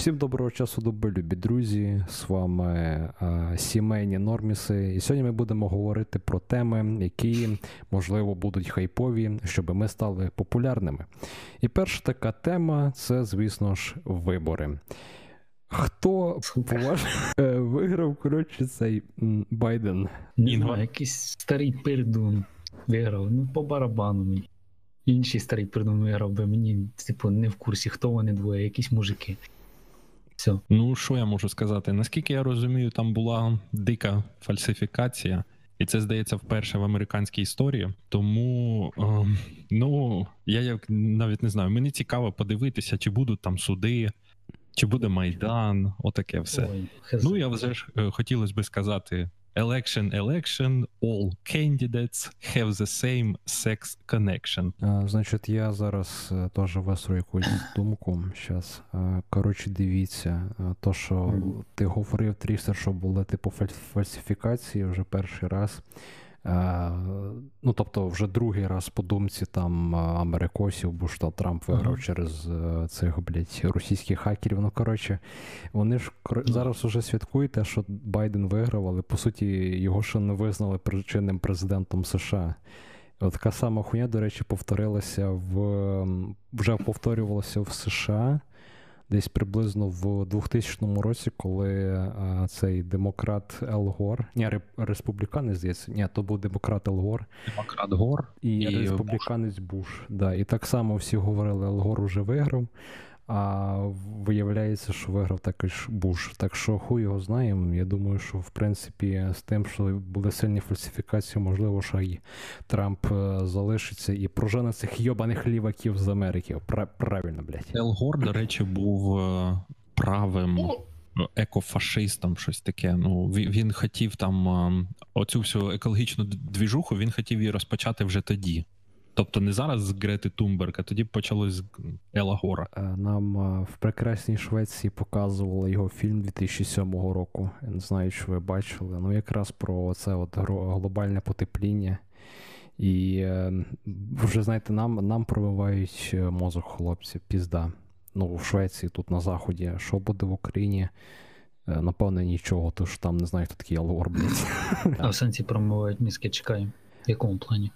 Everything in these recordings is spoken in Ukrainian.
Всім доброго часу доби, любі друзі. З вами а, сімейні норміси. І сьогодні ми будемо говорити про теми, які можливо будуть хайпові, щоб ми стали популярними. І перша така тема це, звісно ж, вибори. Хто поваж... Е, виграв коротше цей Байден? Не знаю, якийсь старий пердун виграв. Ну, по барабану мені. Інший старий пердун виграв би мені, типу, не в курсі, хто вони двоє, якісь мужики. Все. Ну, що я можу сказати? Наскільки я розумію, там була дика фальсифікація, і це здається вперше в американській історії. Тому е, ну я як навіть не знаю. Мені цікаво подивитися, чи будуть там суди, чи буде майдан, отаке все. Ой, ну я вже ж е, хотілося би сказати Election, election, all candidates have the same sex connection. А, Значить, я зараз е, теж висру якусь думку. Щас. Коротше, дивіться, то, що ти говорив Трістер, що були типу фальсифікації вже перший раз. Е, ну, тобто, вже другий раз по думці там америкосів, бо що Трамп виграв uh-huh. через е, цих блядь, російських хакерів. Ну, коротше, вони ж uh-huh. зараз вже святкують те, що Байден виграв, але по суті його ще не визнали причинним президентом США. От така сама хуйня, до речі, повторилася в вже повторювалася в США десь приблизно в 2000 році, коли а, цей демократ Ел Гор, ні, республіканець здається, ні, то був демократ Ел Гор. Демократ Гор і республіканець Буш. Буш. Да, І так само всі говорили, Ел Гор уже виграв. А виявляється, що виграв також Буш. Так що хуй його знаємо. Я думаю, що в принципі з тим, що були сильні фальсифікації, можливо, що і Трамп е, залишиться і прожене цих йобаних ліваків з Америки. Правильно, блядь. Ел Гор, до речі, був е, правим. Ну, екофашистом, щось таке. Ну він, він хотів там е, оцю всю екологічну двіжуху, він хотів її розпочати вже тоді. Тобто не зараз з Грети Тумберг, а тоді почалось з Ела Гора. Е, нам е, в прекрасній Швеції показували його фільм 2007 року. Я не знаю, що ви бачили. Ну, якраз про це от глобальне потепління. І е, вже знаєте, нам нам пробивають мозок хлопці, пізда. Ну, в Швеції, тут на Заході. Що буде в Україні? Напевне, нічого, тож там не знаю, хто такий Алгор, блядь. А в сенсі промивають мізки, чекай. В якому плані?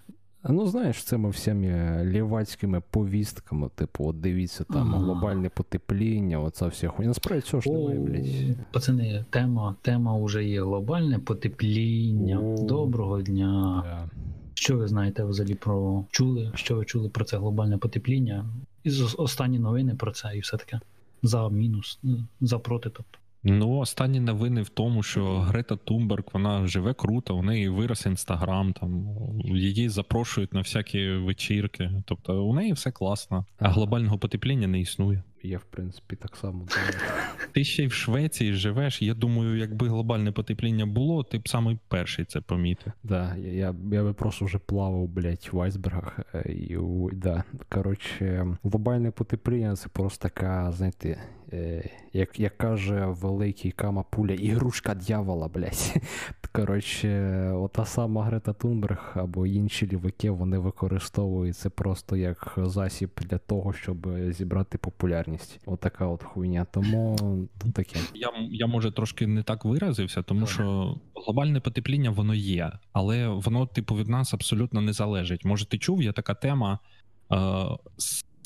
Ну, знаєш, цими всіми лівацькими повістками, типу, от дивіться, там ага. глобальне потепління, оця вся хуйня. Насправді цього ж немає, блядь. Пацани, тема тема вже є глобальне потепління. О. Доброго дня. Yeah. Що ви знаєте взагалі про чули? Що ви чули про це глобальне потепління? І останні новини про це, і все таке. За мінус, за проти, тобто. Ну, останні новини в тому, що Грета Тумберг вона живе круто, у неї вирос інстаграм, там її запрошують на всякі вечірки. Тобто у неї все класно, а глобального потепління не існує. Я, в принципі, так само думаю. Ти ще й в Швеції живеш. Я думаю, якби глобальне потепління було, ти б самий перший це помітив. Да, я я, я би просто вже плавав, блядь, в айсбергах. Е, і, да. Коротше, глобальне потепління це просто така, знаєте, е, як як каже великий кама пуля, ігрушка дьявола, блядь. Коротше, ота сама Грета Тунберг або інші лівики вони використовують це просто як засіб для того, щоб зібрати популярність. Отака от хуйня. Тому таке. Я я може трошки не так виразився, тому що глобальне потепління воно є, але воно, типу, від нас абсолютно не залежить. Може, ти чув, є така тема. Е,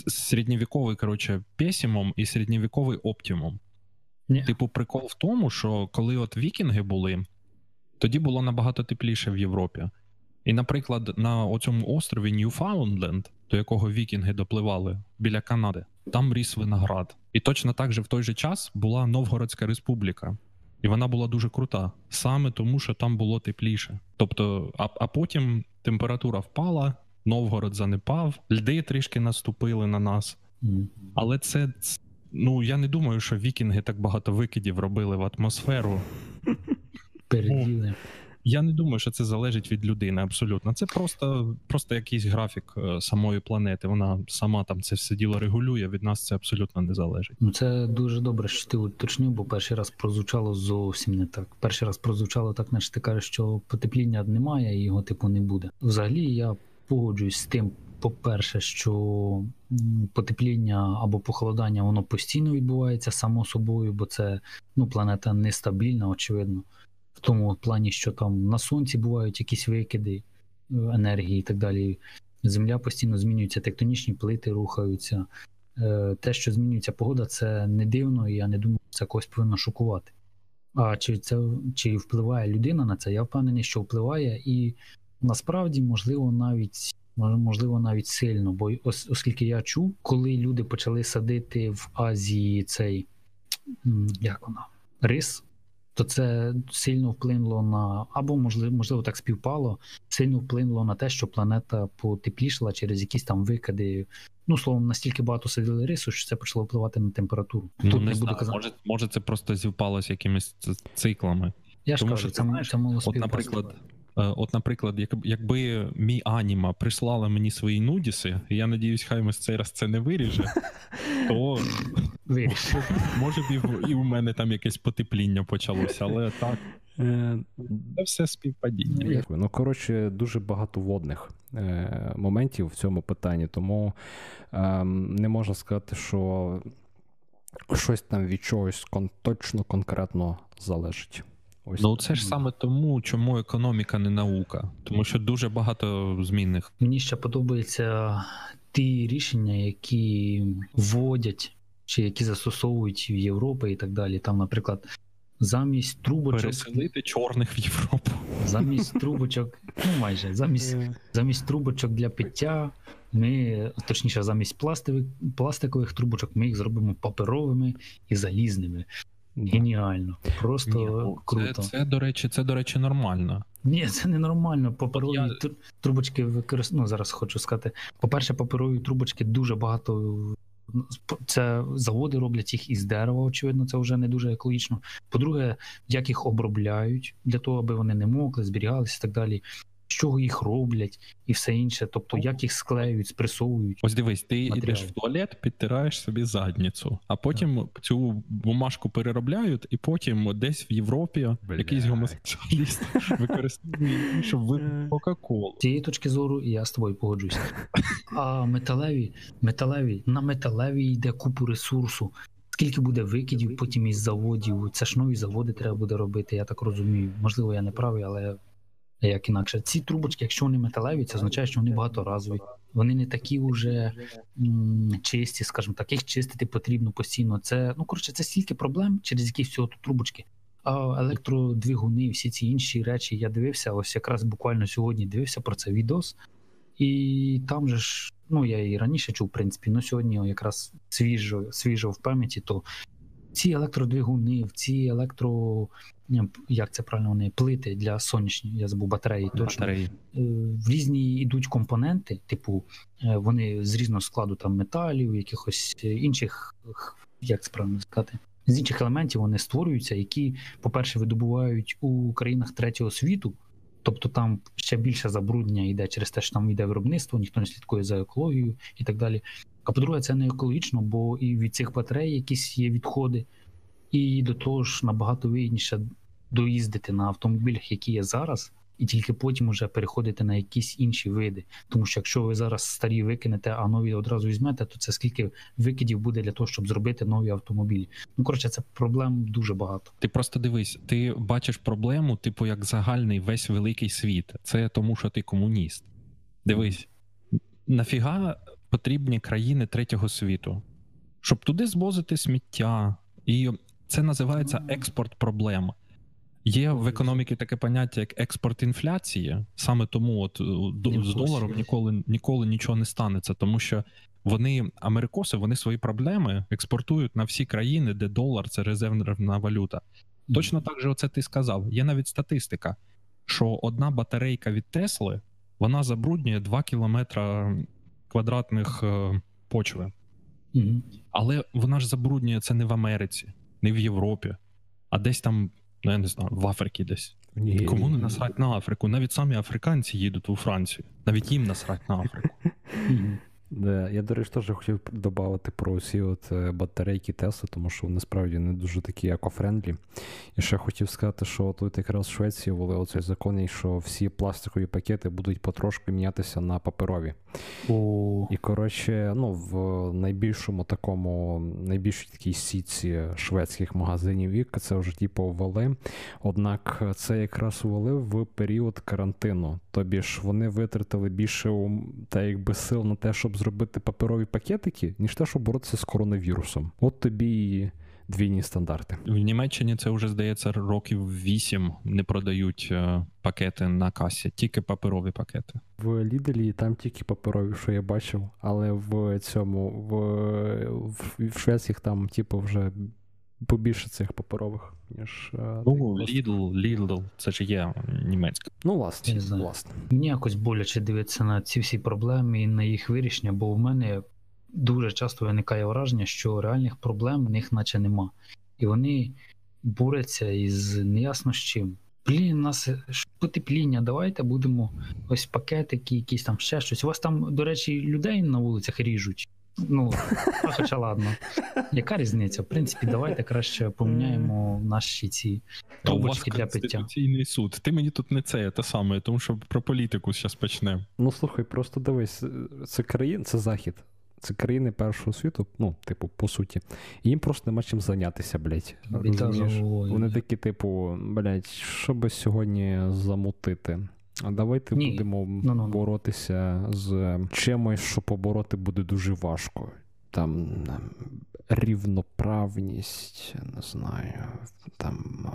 середньовіковий коротше, песімом і середньовіковий оптимум. Ні. Типу, прикол в тому, що коли от вікінги були, тоді було набагато тепліше в Європі. І, наприклад, на цьому острові Ньюфаундленд, до якого вікінги допливали біля Канади, там ріс виноград. І точно так же в той же час була Новгородська республіка. І вона була дуже крута, саме тому, що там було тепліше. Тобто, а а потім температура впала, Новгород занепав, льди трішки наступили на нас. Але це ну я не думаю, що вікінги так багато викидів робили в атмосферу. Переділи. Я не думаю, що це залежить від людини. Абсолютно. Це просто просто якийсь графік е, самої планети. Вона сама там це все діло регулює. Від нас це абсолютно не залежить. Ну це дуже добре, що ти уточнив, бо перший раз прозвучало зовсім не так. Перший раз прозвучало так, наче ти кажеш, що потепління немає і його типу не буде. Взагалі я погоджуюсь з тим по-перше, що потепління або похолодання воно постійно відбувається само собою, бо це ну, планета нестабільна, очевидно. В тому плані, що там на сонці бувають якісь викиди е, енергії і так далі. Земля постійно змінюється, тектонічні плити рухаються. Е, те, що змінюється погода, це не дивно, і я не думаю, це когось повинно шокувати. А чи це чи впливає людина на це? Я впевнений, що впливає, і насправді, можливо, навіть можливо, навіть сильно. Бо оскільки я чув, коли люди почали садити в Азії цей як вона, рис, то це сильно вплинуло на або можливо, можливо, так співпало, сильно вплинуло на те, що планета потеплішала через якісь там викиди. Ну, словом, настільки багато сиділи рису, що це почало впливати на температуру. Ну, Тут не, не буду казати. Може, може, це просто зівпалося якимись циклами. Я ж Тому кажу, що це, це мало От, наприклад, от, наприклад, як, якби мій аніма прислала мені свої нудіси, і я надіюсь, хай ми цей раз це не виріже, то може б і в мене там якесь потепління почалося, але так. Е, це все співпадіння. Дякую. Ну, коротше, дуже багато водних е, моментів в цьому питанні, тому е, не можна сказати, що щось там від чогось кон- точно конкретно залежить. Ось ну це ж саме тому, чому економіка не наука, тому що дуже багато змінних. Мені ще подобаються ті рішення, які вводять чи які застосовують в Європі і так далі. Там, наприклад, замість трубочок переселити чорних в Європу. Замість трубочок, ну майже замість е. замість трубочок для пиття. Ми точніше, замість пластикових пластикових трубочок, ми їх зробимо паперовими і залізними. Геніально. Просто Ні, ну, круто. Це, це, до речі, це, до речі, нормально. Ні, це не нормально. Паперові я... трубочки використовують. Ну, зараз хочу сказати. По-перше, паперові трубочки дуже багато. Це заводи роблять їх із дерева, очевидно, це вже не дуже екологічно. По-друге, як їх обробляють для того, аби вони не мокли, зберігалися і так далі з чого їх роблять і все інше. Тобто, як їх склеюють, спресовують. Ось дивись, ти йдеш в туалет, підтираєш собі задницю, а потім так. цю бумажку переробляють, і потім десь в Європі Блядь. якийсь гомосексуаліст використовує, щоб ви Кока-Колу. З цієї точки зору я з тобою погоджуюся. А металеві, металеві, на металеві йде купу ресурсу. Скільки буде викидів потім із заводів? Це ж нові заводи треба буде робити, я так розумію. Можливо, я не правий, але як інакше. Ці трубочки, якщо вони металеві, це означає, що вони багаторазові. Вони не такі вже м, чисті, скажімо так, їх чистити потрібно постійно. Це ну коротше, це стільки проблем, через які всього тут трубочки. А електродвигуни, всі ці інші речі я дивився. Ось якраз буквально сьогодні дивився про це відос, і там же ж, ну я і раніше чув, в принципі, ну сьогодні якраз свіжо, свіжо в пам'яті, то ці електродвигуни, ці електро як це правильно вони плити для сонячні, я забув батареї. Точно батареї. Е, в різні йдуть компоненти, типу е, вони з різного складу там металів, якихось інших, як це правильно сказати, з інших елементів вони створюються, які, по-перше, видобувають у країнах третього світу. Тобто там ще більше забруднення йде через те, що там йде виробництво, ніхто не слідкує за екологією і так далі. А по-друге, це не екологічно, бо і від цих батарей якісь є відходи, і до того ж набагато вигідніше доїздити на автомобілях, які є зараз, і тільки потім уже переходити на якісь інші види. Тому що якщо ви зараз старі викинете, а нові одразу візьмете, то це скільки викидів буде для того, щоб зробити нові автомобілі. Ну коротше, це проблем дуже багато. Ти просто дивись, ти бачиш проблему, типу, як загальний весь великий світ. Це тому, що ти комуніст. Дивись, нафіга потрібні країни третього світу, щоб туди звозити сміття, і це називається експорт проблем. Є в економіці таке поняття, як експорт інфляції. Саме тому, от е, з доларом ніколи ніколи нічого не станеться, тому що вони, америкоси, вони свої проблеми експортують на всі країни, де долар це резервна валюта. Точно так же, оце ти сказав. Є навіть статистика, що одна батарейка від Тесли вона забруднює 2 кілометра квадратних е, почви. Але вона ж забруднює це не в Америці, не в Європі, а десь там ну я не знаю, в Африці десь. Ні. Кому не насрать на Африку? Навіть самі африканці їдуть у Францію. Навіть їм насрать на Африку. Да, Я, до речі, теж хотів додати про ці от е, батарейки Тесли, тому що вони справді не дуже такі eco-friendly. І ще хотів сказати, що тут якраз в Швеції ввели оцей закон, що всі пластикові пакети будуть потрошки мінятися на паперові. І коротше, ну, в найбільшому такому, найбільшій такій сітці шведських магазинів вік це вже типу ввели. Однак це якраз ввели в період карантину. Тобі ж вони витратили більше та якби сил на те, щоб зробити паперові пакетики, ніж те, щоб боротися з коронавірусом. От тобі і двійні стандарти. В Німеччині це вже здається років вісім не продають е, пакети на касі, тільки паперові пакети. В Ліделі там тільки паперові, що я бачив, але в цьому в, в Швеції там, типу, вже побільше цих паперових, ніж. Е, ну, Lidl, Lidl, це ж є німецька. Ну, власне, власне. Мені якось боляче дивитися на ці всі проблеми і на їх вирішення, бо в мене дуже часто виникає враження, що реальних проблем в них наче нема. І вони борються із неясно з чим. Блін, у нас потепління, давайте будемо ось пакетики, якісь там ще щось. У вас там, до речі, людей на вулицях ріжуть. Ну, хоча ладно. Яка різниця? В принципі, давайте краще поміняємо наші ці трубочки для пиття. Конституційний суд. Ти мені тут не це те саме, тому що про політику зараз почнемо. Ну слухай, просто дивись, це країна, це захід. Це країни першого світу, ну, типу, по суті. Їм просто нема чим зайнятися, блядь. Вони такі, типу, блядь, що би сьогодні замутити? А давайте Ні. будемо no, no, no. боротися з чимось, що побороти буде дуже важко. Там рівноправність, не знаю, там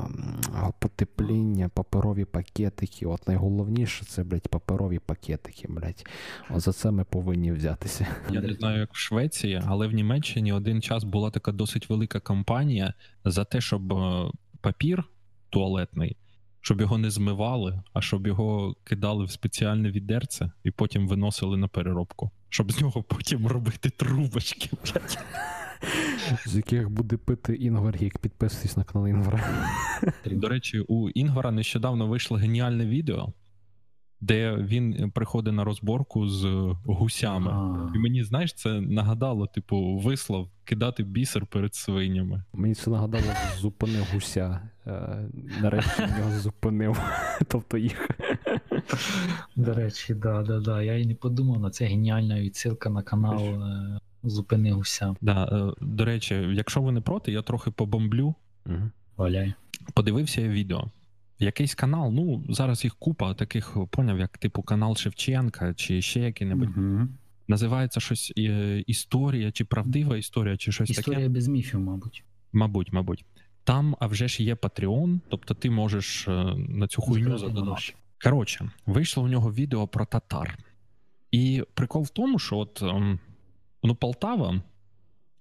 потепління, паперові пакетики. От найголовніше це, блядь, паперові пакетики, блядь. От за це ми повинні взятися. Я не знаю, як в Швеції, але в Німеччині один час була така досить велика кампанія за те, щоб е, папір туалетний щоб його не змивали, а щоб його кидали в спеціальне відерце і потім виносили на переробку, щоб з нього потім робити трубочки. блядь. З яких буде пити Інгвар Гік. Підписуйтесь на канал Інгвара. До речі, у Інгвара нещодавно вийшло геніальне відео де він приходить на розборку з гусями. А-а-а. І мені, знаєш, це нагадало, типу, вислов кидати бісер перед свинями. Мені це нагадало, зупинив гуся. Е, нарешті нього зупинив. Тобто їх. До речі, да, да, да. Я і не подумав на це геніальна відсилка на канал. Е, Зупини гуся. Да, е, До речі, якщо ви не проти, я трохи побомблю. Угу. Валяй. Подивився я відео якийсь канал, ну зараз їх купа таких поняв, як типу канал Шевченка чи ще який-небудь. Угу. Називається щось е, історія, чи правдива історія, чи щось історія таке. Історія без міфів, мабуть. Мабуть, мабуть. Там, а вже ж є Patreon, тобто ти можеш е, на цю хуйню задонати. Коротше, вийшло у нього відео про татар. І прикол в тому, що от ем, ну, Полтава,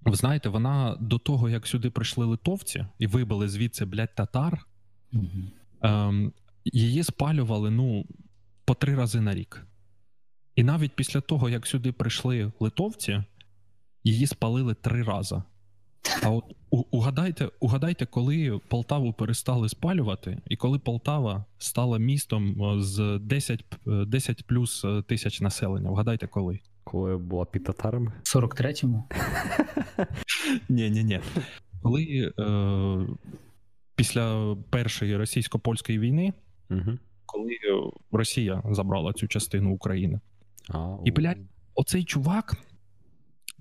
ви знаєте, вона до того, як сюди прийшли литовці і вибили звідси, блядь, татар. Угу. Ем, Її спалювали ну, по три рази на рік. І навіть після того, як сюди прийшли литовці, її спалили три рази. А от угадайте, угадайте, коли Полтаву перестали спалювати, і коли Полтава стала містом з 10 10 е, плюс е, тисяч населення. Вгадайте, коли? Коли була під татарами? 43-му? Ні, ні, ні. Коли е, після першої російсько-польської війни, угу. коли Росія забрала цю частину України. А, І, блядь, оцей чувак.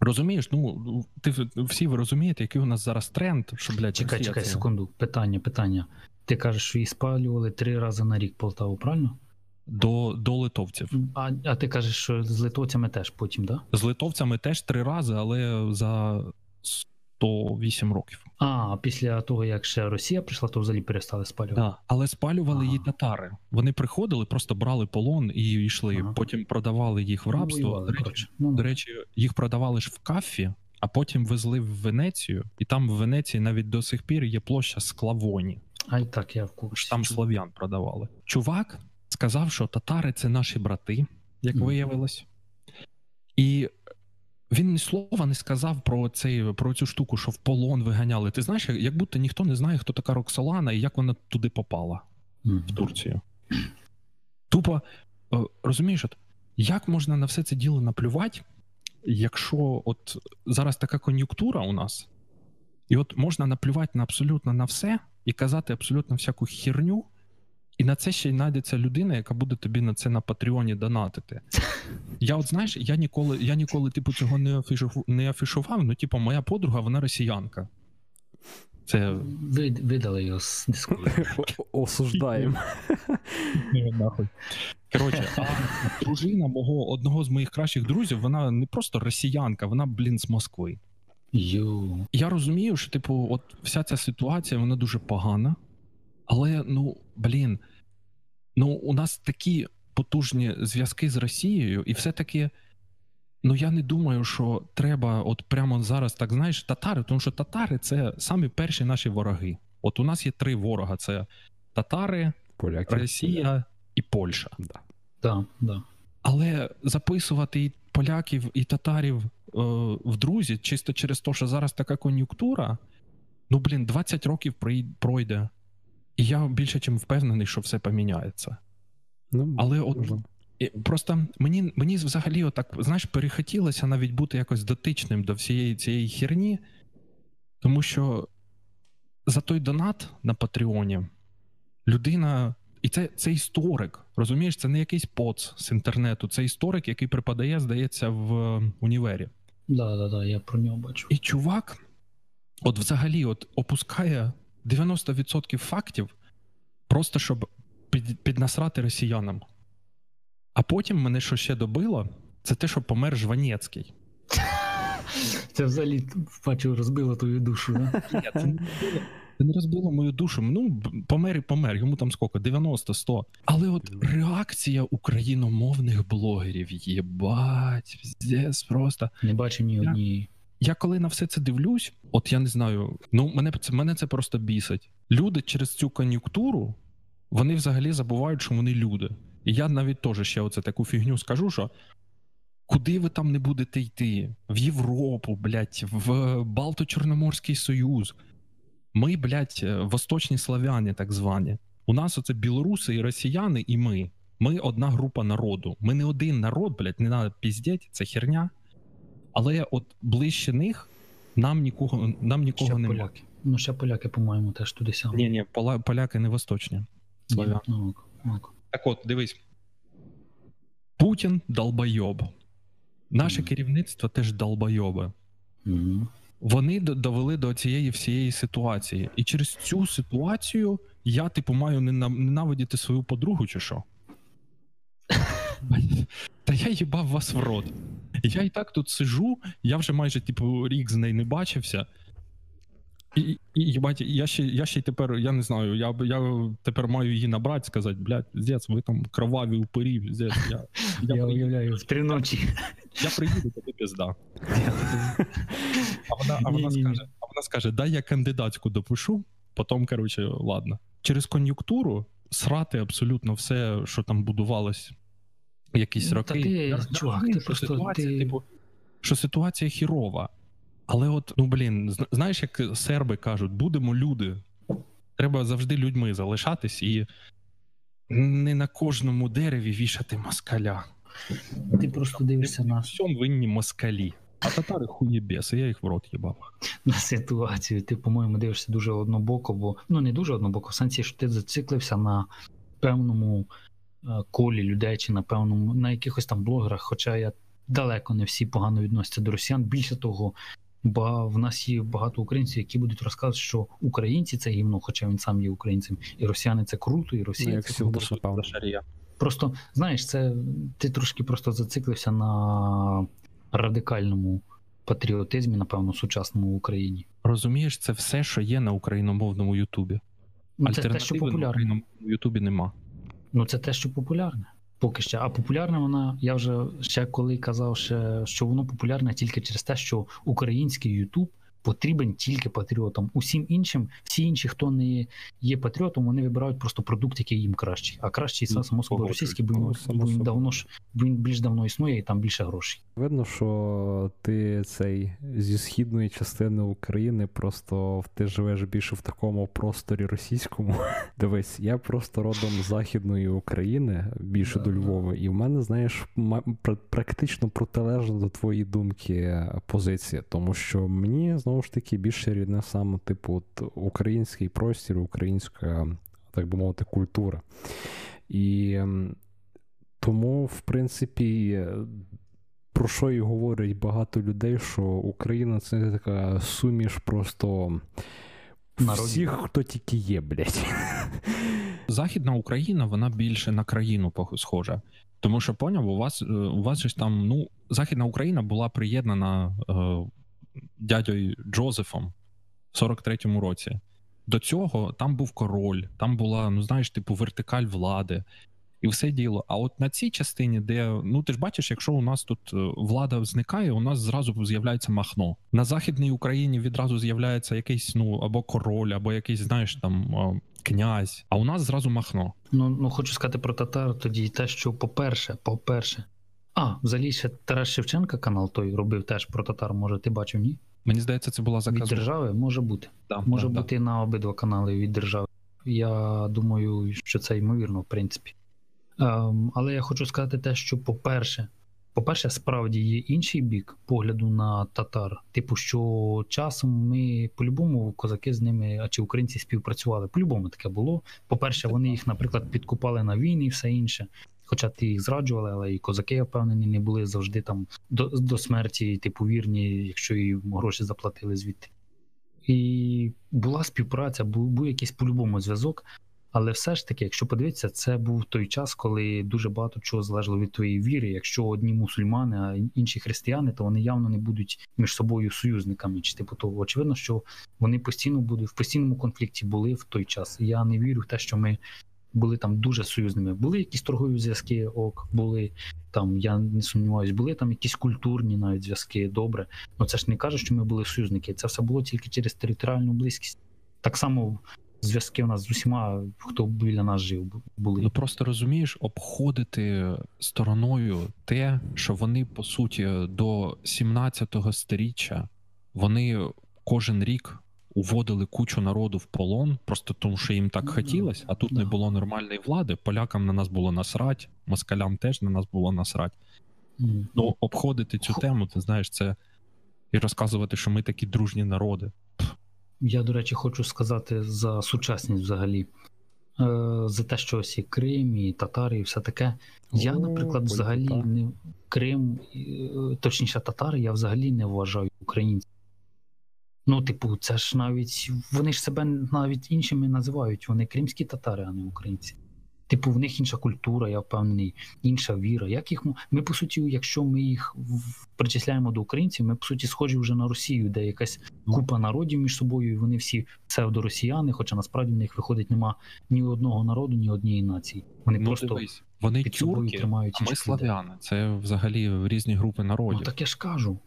Розумієш, ну ти всі ви розумієте, який у нас зараз тренд, що блядь, чекай, Росія чекай, це... секунду. Питання, питання. Ти кажеш, що її спалювали три рази на рік Полтаву, правильно? До до литовців. А а ти кажеш, що з литовцями теж потім, так? Да? З литовцями теж три рази, але за 108 років. А після того, як ще Росія прийшла, то взагалі перестали спалювати. Так, але спалювали її татари. Вони приходили, просто брали полон і йшли. Ага. Потім продавали їх в рабство. Воювали, до, речі, ну, до речі, їх продавали ж в кафі, а потім везли в Венецію, і там в Венеції навіть до сих пір є площа Склавоні. А й так я в курсі. Там слов'ян продавали. Чувак сказав, що татари це наші брати, як mm. виявилось. І він ні слова не сказав про цей, про цю штуку, що в полон виганяли. Ти знаєш, як будто ніхто не знає, хто така Роксолана і як вона туди попала mm-hmm. в Турцію. Тупо е, розумієш, от, як можна на все це діло наплювати якщо от зараз така кон'юнктура у нас, і от можна наплювати на абсолютно на все і казати абсолютно всяку херню, і на це ще й знайдеться людина, яка буде тобі на це на Патреоні донатити. Я от знаєш, я ніколи, я ніколи, типу, цього не афішував, не афішував, ну, типу, моя подруга, вона росіянка. Це Вид, видали його з дискусії. Осуждаємо. Коротше, а дружина мого одного з моїх кращих друзів, вона не просто росіянка, вона, блін, з Москви. Йоу. Я розумію, що, типу, от вся ця ситуація, вона дуже погана. Але, ну, блін, ну, у нас такі потужні зв'язки з Росією, і все-таки. Ну, я не думаю, що треба, от прямо зараз, так знаєш, татари, тому що татари це самі перші наші вороги. От у нас є три ворога: це татари, Поляки. Росія і Польща. Да. Так, да. Але записувати і поляків, і татарів е, в друзі, чисто через те, що зараз така кон'юнктура, ну блін, 20 років пройде. І я більше чим впевнений, що все поміняється. Ну, Але от можливо. просто мені, мені взагалі, отак, знаєш, перехотілося навіть бути якось дотичним до всієї цієї херні, тому що за той донат на Патреоні людина. І це, це історик, розумієш, це не якийсь поц з інтернету, це історик, який преподає, здається, в універі. Да, да, да, я про нього бачу. І чувак, от взагалі, от опускає 90% фактів, просто щоб під, піднасрати росіянам. А потім мене що ще добило, це те, що помер Жванецький. Це взагалі бачу, розбило твою душу. Да? Ні, це не розбило, це не розбило мою душу. Ну, помер і помер, йому там скільки, 90, 100. Але от реакція україномовних блогерів, єбать, піздець просто. Не бачу ні Я- однієї. Я коли на все це дивлюсь, от я не знаю, ну мене це мене це просто бісить. Люди через цю кон'юнктуру вони взагалі забувають, що вони люди. І я навіть теж ще оце таку фігню скажу, що куди ви там не будете йти? В Європу, блядь, в Балто-Чорноморський Союз. Ми, блядь, е, восточні славяни, так звані. У нас оце білоруси і росіяни, і ми. Ми одна група народу. Ми не один народ, блядь, не треба піздіть, це херня. Але от ближче них нам нікого, нам нікого Ще немає. поляки. Ну, ще поляки, по-моєму, теж туди сяли. Ні, ні, поля, поляки не восточні. Ну, ок, ок. Так от, дивись. Путін долбойоб. Наше Мгм. керівництво теж долбойоби. Мгм. Вони довели до цієї всієї ситуації. І через цю ситуацію я, типу, маю ненавидіти свою подругу, чи що? Та я їбав вас в рот. Я і так тут сижу, я вже майже, типу, рік з нею не бачився. І, і їбать, я ще, я ще й тепер, я не знаю, я, я тепер маю її набрати, сказати, блядь, здець, ви там кроваві упирі, здець, я, я, Я уявляю, в три ночі. я приїду, тобі пізда. А вона, а, вона скаже, а вона скаже: дай я кандидатську допишу, потім, коротше, ладно. Через кон'юнктуру срати абсолютно все, що там будувалось якісь Ну, роки. та ти, Я чувак, ти що просто- ситуація, ти- типу, що ситуація хірова. Але от, ну блін, знаєш, як серби кажуть, будемо люди. Треба завжди людьми залишатись і не на кожному дереві вішати москаля. Ти просто дивишся на, всьому винні москалі. А татари хуєбеси, я їх в рот їбав. на ситуацію. Ти, по-моєму, дивишся дуже однобоко, бо ну не дуже однобоко, в сенсі, що ти зациклився на певному колі людей чи на певному на якихось там блогерах. Хоча я далеко не всі погано відносяться до росіян. Більше того, бо в нас є багато українців, які будуть розказувати, що українці це гімно, хоча він сам є українцем, і росіяни це круто, і Ну, Росія як це круто. напевно. Просто знаєш, це ти трошки просто зациклився на радикальному патріотизмі, напевно, сучасному в Україні. Розумієш, це все, що є на україномовному Ютубі. Ну, це те, що Альтернативи на україномовному Ютубі нема. Ну, це те, що популярне. Поки ще. А популярна вона, я вже ще коли казав, що воно популярне тільки через те, що український Ютуб потрібен тільки патріотам. Усім іншим, всі інші, хто не є патріотом, вони вибирають просто продукт, який їм кращий. А кращий це само собою російський, бо він, бо він давно ж бо він більш давно існує і там більше грошей. Видно, що ти цей зі східної частини України просто ти живеш більше в такому просторі російському. Дивись, я просто родом з західної України, більше до Львова, і в мене, знаєш, практично протилежна до твоєї думки позиція, тому що мені знову ж таки більше рідне саме, типу, от, український простір, українська, так би мовити, культура. І тому, в принципі, про що і говорять багато людей, що Україна це така суміш просто Народі. всіх, хто тільки є, блядь. Західна Україна, вона більше на країну схожа. Тому що поняв, у вас е, у вас ж там, ну, Західна Україна була приєднана е, дядьою Джозефом в 43-му році. До цього там був король, там була, ну знаєш, типу, вертикаль влади і все діло. А от на цій частині, де ну ти ж бачиш, якщо у нас тут е, влада зникає, у нас зразу з'являється махно. На західній Україні відразу з'являється якийсь ну або король, або якийсь, знаєш, там князь. А у нас зразу махно. Ну ну хочу сказати про татар. Тоді те, що по-перше, по-перше, а взагалі ще Тарас Шевченка канал той робив теж про татар. Може, ти бачив, ні? Мені здається, це була заказу. Від держави може бути. Да, може да, бути да. на обидва канали від держави. Я думаю, що це ймовірно, в принципі. Ем, але я хочу сказати те, що, по-перше, по-перше, справді є інший бік погляду на татар. Типу, що часом ми по-любому козаки з ними, а чи українці співпрацювали. По-любому таке було. По-перше, вони їх, наприклад, підкупали на війни і все інше. Хоча ти їх зраджували, але і козаки, я впевнений, не були завжди там до до смерті, типу, вірні, якщо їм гроші заплатили звідти. І була співпраця, був, був якийсь по-любому зв'язок. Але все ж таки, якщо подивитися, це був той час, коли дуже багато чого залежало від твоєї віри. Якщо одні мусульмани, а інші християни, то вони явно не будуть між собою союзниками. Чи типу того очевидно, що вони постійно будуть в постійному конфлікті були в той час. Я не вірю в те, що ми були там дуже союзними. Були якісь торгові зв'язки, ок, були там. Я не сумніваюся, були там якісь культурні навіть зв'язки. Добре, Ну це ж не каже, що ми були союзники. Це все було тільки через територіальну близькість. Так само зв'язки у нас з усіма, хто біля нас жив, були. Ну просто розумієш, обходити стороною те, що вони по суті до 17-го сторіччя вони кожен рік уводили кучу народу в полон, просто тому що їм так ну, хотілося, а тут не було нормальної влади. Полякам на нас було насрать, москалям теж на нас було насрать. Ну, обходити цю тему, ти знаєш, це і розказувати, що ми такі дружні народи. Я, до речі, хочу сказати за сучасність взагалі. Е, за те, що ось і Крим, і татари, і все таке. Я, наприклад, взагалі не Крим, е, точніше, татари, я взагалі не вважаю українців. Ну, типу, це ж навіть вони ж себе навіть іншими називають. Вони кримські татари, а не українці. Типу, в них інша культура, я впевнений, інша віра. Як їх Ми, по суті, якщо ми їх причисляємо до українців, ми по суті схожі вже на Росію, де якась ну. купа народів між собою, і вони всі псевдоросіяни, хоча насправді в них виходить нема ні одного народу, ні однієї нації. Вони ну, просто дивись, вони під тюрки, тримають а ми славяни. Це взагалі різні групи народів. Ну так я ж кажу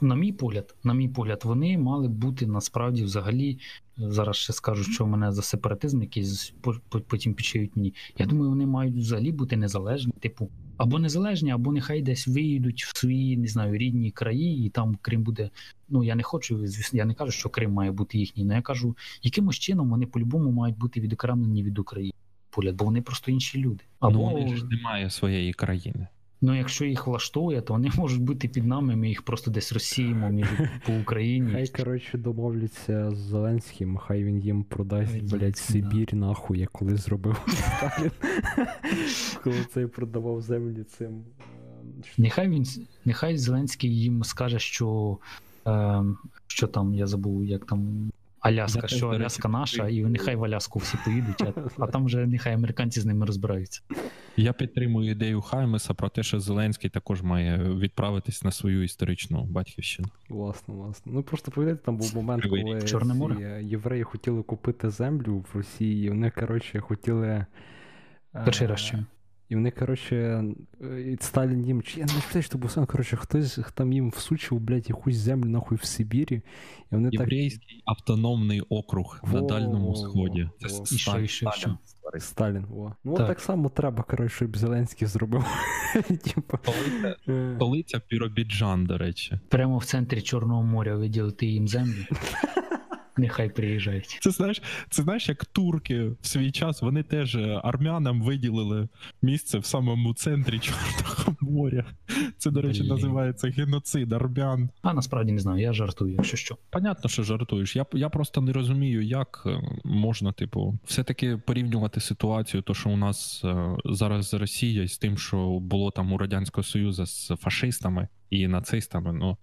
на мій погляд, на мій погляд, вони мали бути насправді взагалі. Зараз ще скажу, що в мене за сепаратизм, якийсь потім підшиють мені. Я думаю, вони мають взагалі бути незалежні, типу, або незалежні, або нехай десь виїдуть в свої не знаю рідні краї, і там Крим буде. Ну я не хочу, звісно, я не кажу, що Крим має бути їхній. але я кажу, якимось чином вони по-любому мають бути відокремлені від України. Погляд, бо вони просто інші люди. Або ну, вони ж немає своєї країни. Ну, якщо їх влаштує, то вони можуть бути під нами, ми їх просто десь розсіємо між по Україні. Хай, коротше, домовляться з Зеленським, хай він їм продасть, блядь, Сибір, нахуй, як коли зробив Сталін. Коли цей продавав землі цим. Ем, нехай він, нехай Зеленський їм скаже, що. Е, що там, я забув, як там Аляска, я що Аляска наша, і нехай в Аляску всі поїдуть, а, а там вже нехай американці з ними розбираються. Я підтримую ідею Хаймеса про те, що Зеленський також має відправитись на свою історичну батьківщину. Власне, власне. Ну просто пам'ятаєте, там був момент, коли Чорне євреї хотіли купити землю в Росії, і вони, коротше, хотіли. Перший раз що? І вони, коротше, е, Сталін їм, чи я не знаю, що був сам, коротше, хтось там їм всучив, блядь, якусь землю нахуй в Сибірі. І вони Єврейський так... автономний округ во, на Дальньому Сході. Це во, і що, і що, Сталін. Сталін. Во. Ну так. так само треба, коротше, щоб Зеленський зробив. Столиця Піробіджан, до речі. Прямо в центрі Чорного моря виділити їм землю. Нехай приїжджають. Це знаєш, це знаєш, як турки в свій час вони теж е, армянам виділили місце в самому центрі Чорного моря. Це, до речі, Блін. називається геноцид армян. А насправді не знаю, я жартую, якщо що. Понятно, що жартуєш. Я я просто не розумію, як е, можна, типу, все-таки порівнювати ситуацію, то що у нас е, зараз Росія з тим, що було там у Радянського Союзу з фашистами і нацистами. Ну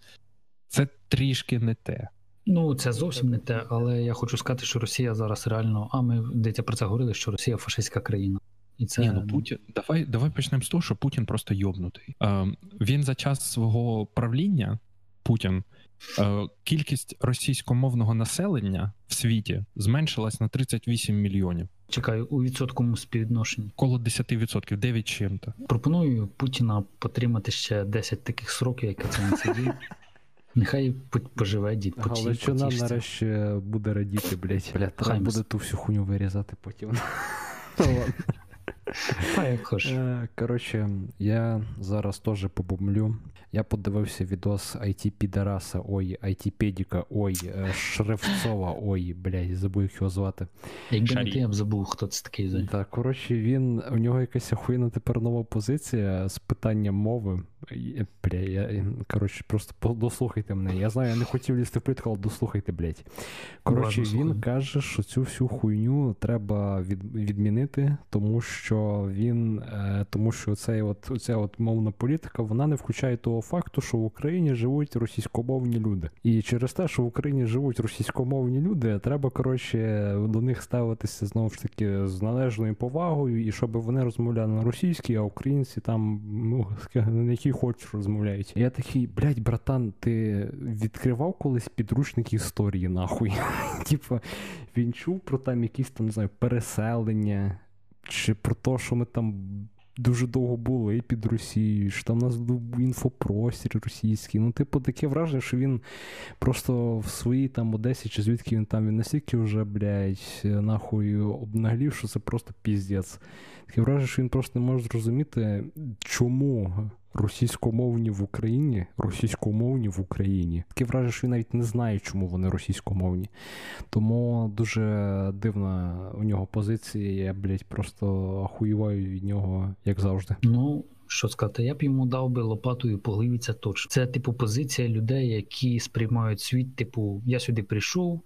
це трішки не те. Ну, це зовсім не те, але я хочу сказати, що Росія зараз реально. А ми дитя про це говорили, що Росія фашистська країна. І це Ні, ну Путін. Давай давай почнемо з того, що Путін просто йобнутий. Е, Він за час свого правління, Путін, е, кількість російськомовного населення в світі зменшилась на 38 мільйонів. Чекаю у відсотковому співвідношенні. Коло 10%, 9 чим-то. Пропоную Путіна потримати ще 10 таких сроків, як це не. Нехай поживе дід. Але що нам нарешті буде радіти, блять. Бля, треба буде ту всю хуйню вирізати потім. Хоч. Е, коротше, я зараз теж побумлю. Я подивився відос IT Підараса, ой, IT Педіка, ой, е, Шрифцова, ой, блядь, забув як його звати. Якби не ти, я б забув, хто це такий. Так, коротше, він, у нього якась охуєнна тепер нова позиція з питанням мови. Бля, я, коротше, просто дослухайте мене. Я знаю, я не хотів лізти в плитку, але дослухайте, блядь. Коротше, Ладно, він каже, що цю всю хуйню треба від, відмінити, тому що він, е, тому що цей от, оця от мовна політика, вона не включає того факту, що в Україні живуть російськомовні люди. І через те, що в Україні живуть російськомовні люди, треба, коротше, до них ставитися знову ж таки з належною повагою, і щоб вони розмовляли на російській, а українці там, ну, на якій хочеш розмовляють. Я такий, блядь, братан, ти відкривав колись підручник історії, нахуй. Типа, він чув про там якісь там, не знаю, переселення, чи про те, що ми там. Дуже довго були під Росією, що там у нас був інфопростір російський. Ну, типу, таке враження, що він просто в своїй там Одесі, чи звідки він там він настільки вже, блядь, нахуй обнаглів, що це просто піздець. Таке враження, що він просто не може зрозуміти, чому російськомовні в Україні, російськомовні в Україні. Таке враження, що він навіть не знає, чому вони російськомовні. Тому дуже дивна у нього позиція. Я, блядь, просто ахуєваю від нього, як завжди. Ну. Що сказати, я б йому дав би лопатою по точно. Це типу позиція людей, які сприймають світ, типу, я сюди прийшов,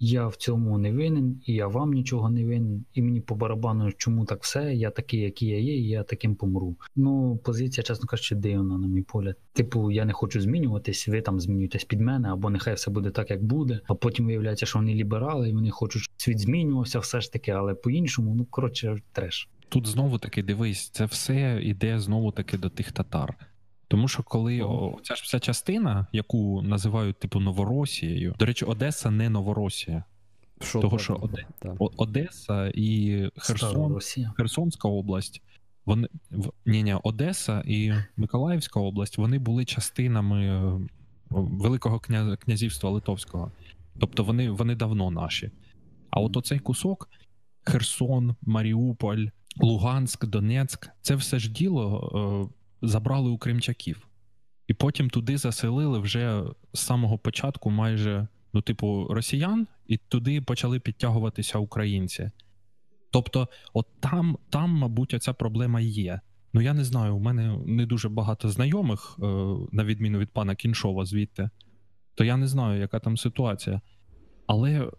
я в цьому не винен, і я вам нічого не винен, і мені по барабану, чому так все, я такий, який я є, і я таким помру. Ну, позиція, чесно кажучи, дивна, на мій погляд. Типу, я не хочу змінюватись, ви там змінюєтесь під мене, або нехай все буде так, як буде. А потім виявляється, що вони ліберали, і вони хочуть, щоб світ змінювався, все ж таки, але по-іншому, ну коротше, треш. Тут знову таки дивись, це все йде знову таки до тих татар. Тому що коли о, ця ж вся частина, яку називають типу Новоросією, до речі, Одеса не Новоросія. Що Того, що Оде... Одеса і Херсон, Херсонська область, вони ні, ні, Одеса і Миколаївська область вони були частинами е, Великого кня... князівства Литовського. Тобто вони вони давно наші. А от оцей кусок Херсон, Маріуполь, Луганськ, Донецьк це все ж діло. Забрали у кримчаків, і потім туди заселили вже з самого початку майже ну, типу, росіян, і туди почали підтягуватися українці. Тобто, от там, там, мабуть, ця проблема є. Ну я не знаю, у мене не дуже багато знайомих, е, на відміну від пана Кіншова, звідти, то я не знаю, яка там ситуація. Але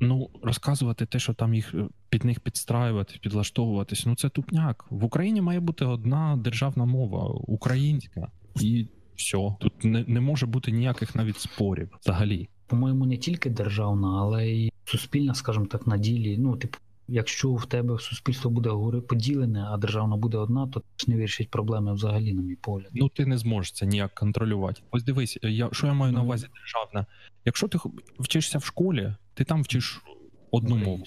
ну, розказувати те, що там їх під них підстраювати, підлаштовуватись, ну це тупняк. В Україні має бути одна державна мова, українська, і все. Тут не, не може бути ніяких навіть спорів взагалі. По-моєму, не тільки державна, але й суспільна, скажімо так, на ділі. Ну, типу, якщо в тебе суспільство буде поділене, а державна буде одна, то це не вирішить проблеми взагалі, на мій погляд. Ну ти не зможеш це ніяк контролювати. Ось дивись, я що я маю ну, на увазі державна. Якщо ти вчишся в школі, ти там вчиш одну мову.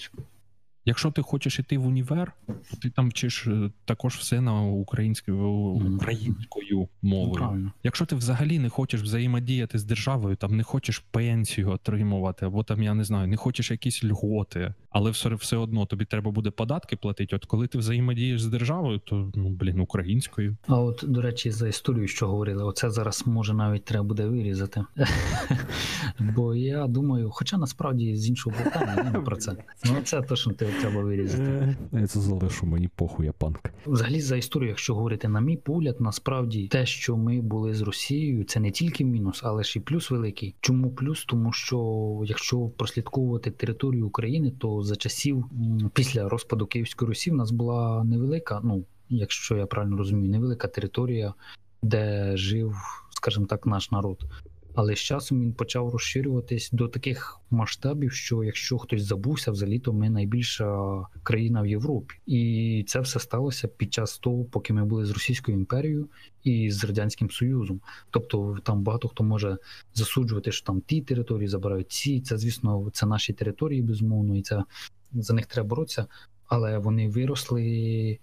Якщо ти хочеш іти в універ, то ти там вчиш е, також все на українською українською мовою. Ну, Якщо ти взагалі не хочеш взаємодіяти з державою, там не хочеш пенсію отримувати, або там я не знаю, не хочеш якісь льготи, але все все одно тобі треба буде податки платити. От коли ти взаємодієш з державою, то ну блін, українською. А от до речі, за історію, що говорили, оце зараз може навіть треба буде вирізати. Бо я думаю, хоча насправді з іншого боку не про це. Ну це точно треба вирізати. Я це залишу мені похуй, я панк. Взагалі за історію, якщо говорити на мій погляд, насправді те, що ми були з Росією, це не тільки мінус, але ж і плюс великий. Чому плюс? Тому що якщо прослідковувати територію України, то за часів після розпаду Київської Русі в нас була невелика, ну якщо я правильно розумію, невелика територія, де жив, скажімо так, наш народ. Але з часом він почав розширюватись до таких масштабів, що якщо хтось забувся, взагалі то ми найбільша країна в Європі, і це все сталося під час того, поки ми були з Російською імперією і з радянським Союзом. Тобто там багато хто може засуджувати, що там ті території забирають ці. Це звісно, це наші території, безумовно, і це за них треба боротися, але вони виросли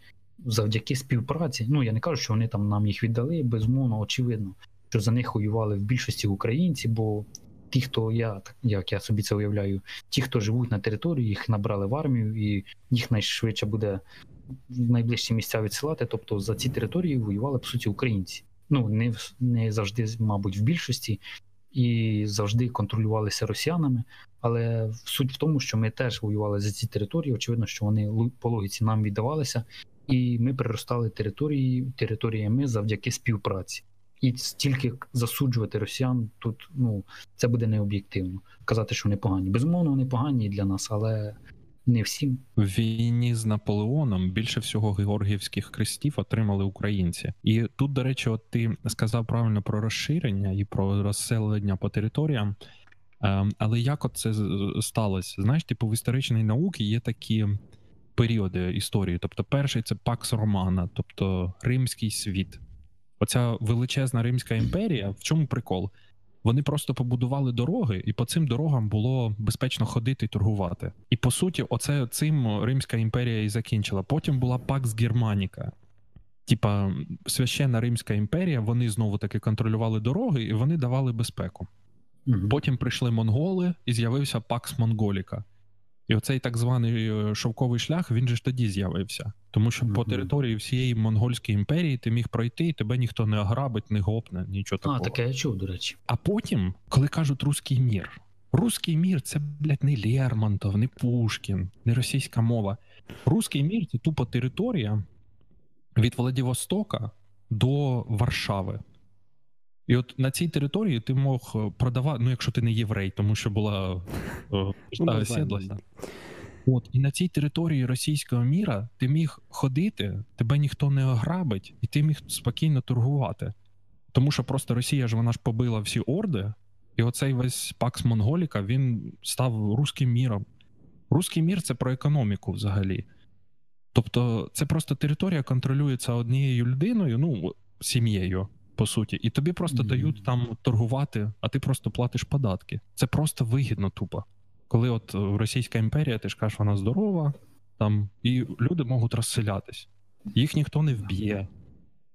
завдяки співпраці. Ну я не кажу, що вони там нам їх віддали, безумовно, очевидно що за них воювали в більшості українці, бо ті, хто я як я собі це уявляю, ті, хто живуть на території, їх набрали в армію, і їх найшвидше буде в найближчі місця відсилати. Тобто за ці території воювали по суті українці. Ну не не завжди, мабуть, в більшості. І завжди контролювалися росіянами, але суть в тому, що ми теж воювали за ці території. Очевидно, що вони по логіці нам віддавалися, і ми приростали території територіями завдяки співпраці і стільки засуджувати росіян тут ну це буде необ'єктивно. Казати, що вони погані. Безумовно, вони погані для нас, але не всім. В війні з Наполеоном більше всього георгіївських крестів отримали українці. І тут, до речі, от ти сказав правильно про розширення і про розселення по територіям. Ем, але як от це сталося? Знаєш, типу в історичній науці є такі періоди історії. Тобто, перший це Пакс Романа, тобто Римський світ. Оця величезна Римська імперія, в чому прикол? Вони просто побудували дороги, і по цим дорогам було безпечно ходити і торгувати. І по суті, оце цим Римська імперія і закінчила. Потім була Пакс Германіка. Типа священна Римська імперія, вони знову таки контролювали дороги і вони давали безпеку. Потім прийшли монголи, і з'явився Пакс Монголіка. І оцей так званий е, шовковий шлях він же ж тоді з'явився. Тому що mm-hmm. по території всієї монгольської імперії ти міг пройти, і тебе ніхто не ограбить, не гопне, нічого такого. А, таке я чув, до речі. А потім, коли кажуть руський мір, руський мір це, блядь, не Лермонтов, не Пушкін, не російська мова. Руський мір це тупо територія від Владивостока до Варшави. І от на цій території ти мог е, продавати, ну якщо ти не єврей, тому що була е. От і на цій території російського міра ти міг ходити, тебе ніхто не ограбить, і ти міг спокійно торгувати. Тому що просто Росія ж вона ж побила всі орди, і оцей весь пакс Монголіка він став руським міром. Руський мір це про економіку взагалі. Тобто, це просто територія контролюється однією людиною, ну сім'єю по суті, і тобі просто mm-hmm. дають там торгувати, а ти просто платиш податки. Це просто вигідно тупо. Коли от е, Російська імперія, ти ж кажеш, вона здорова, там і люди можуть розселятись. Їх ніхто не вб'є.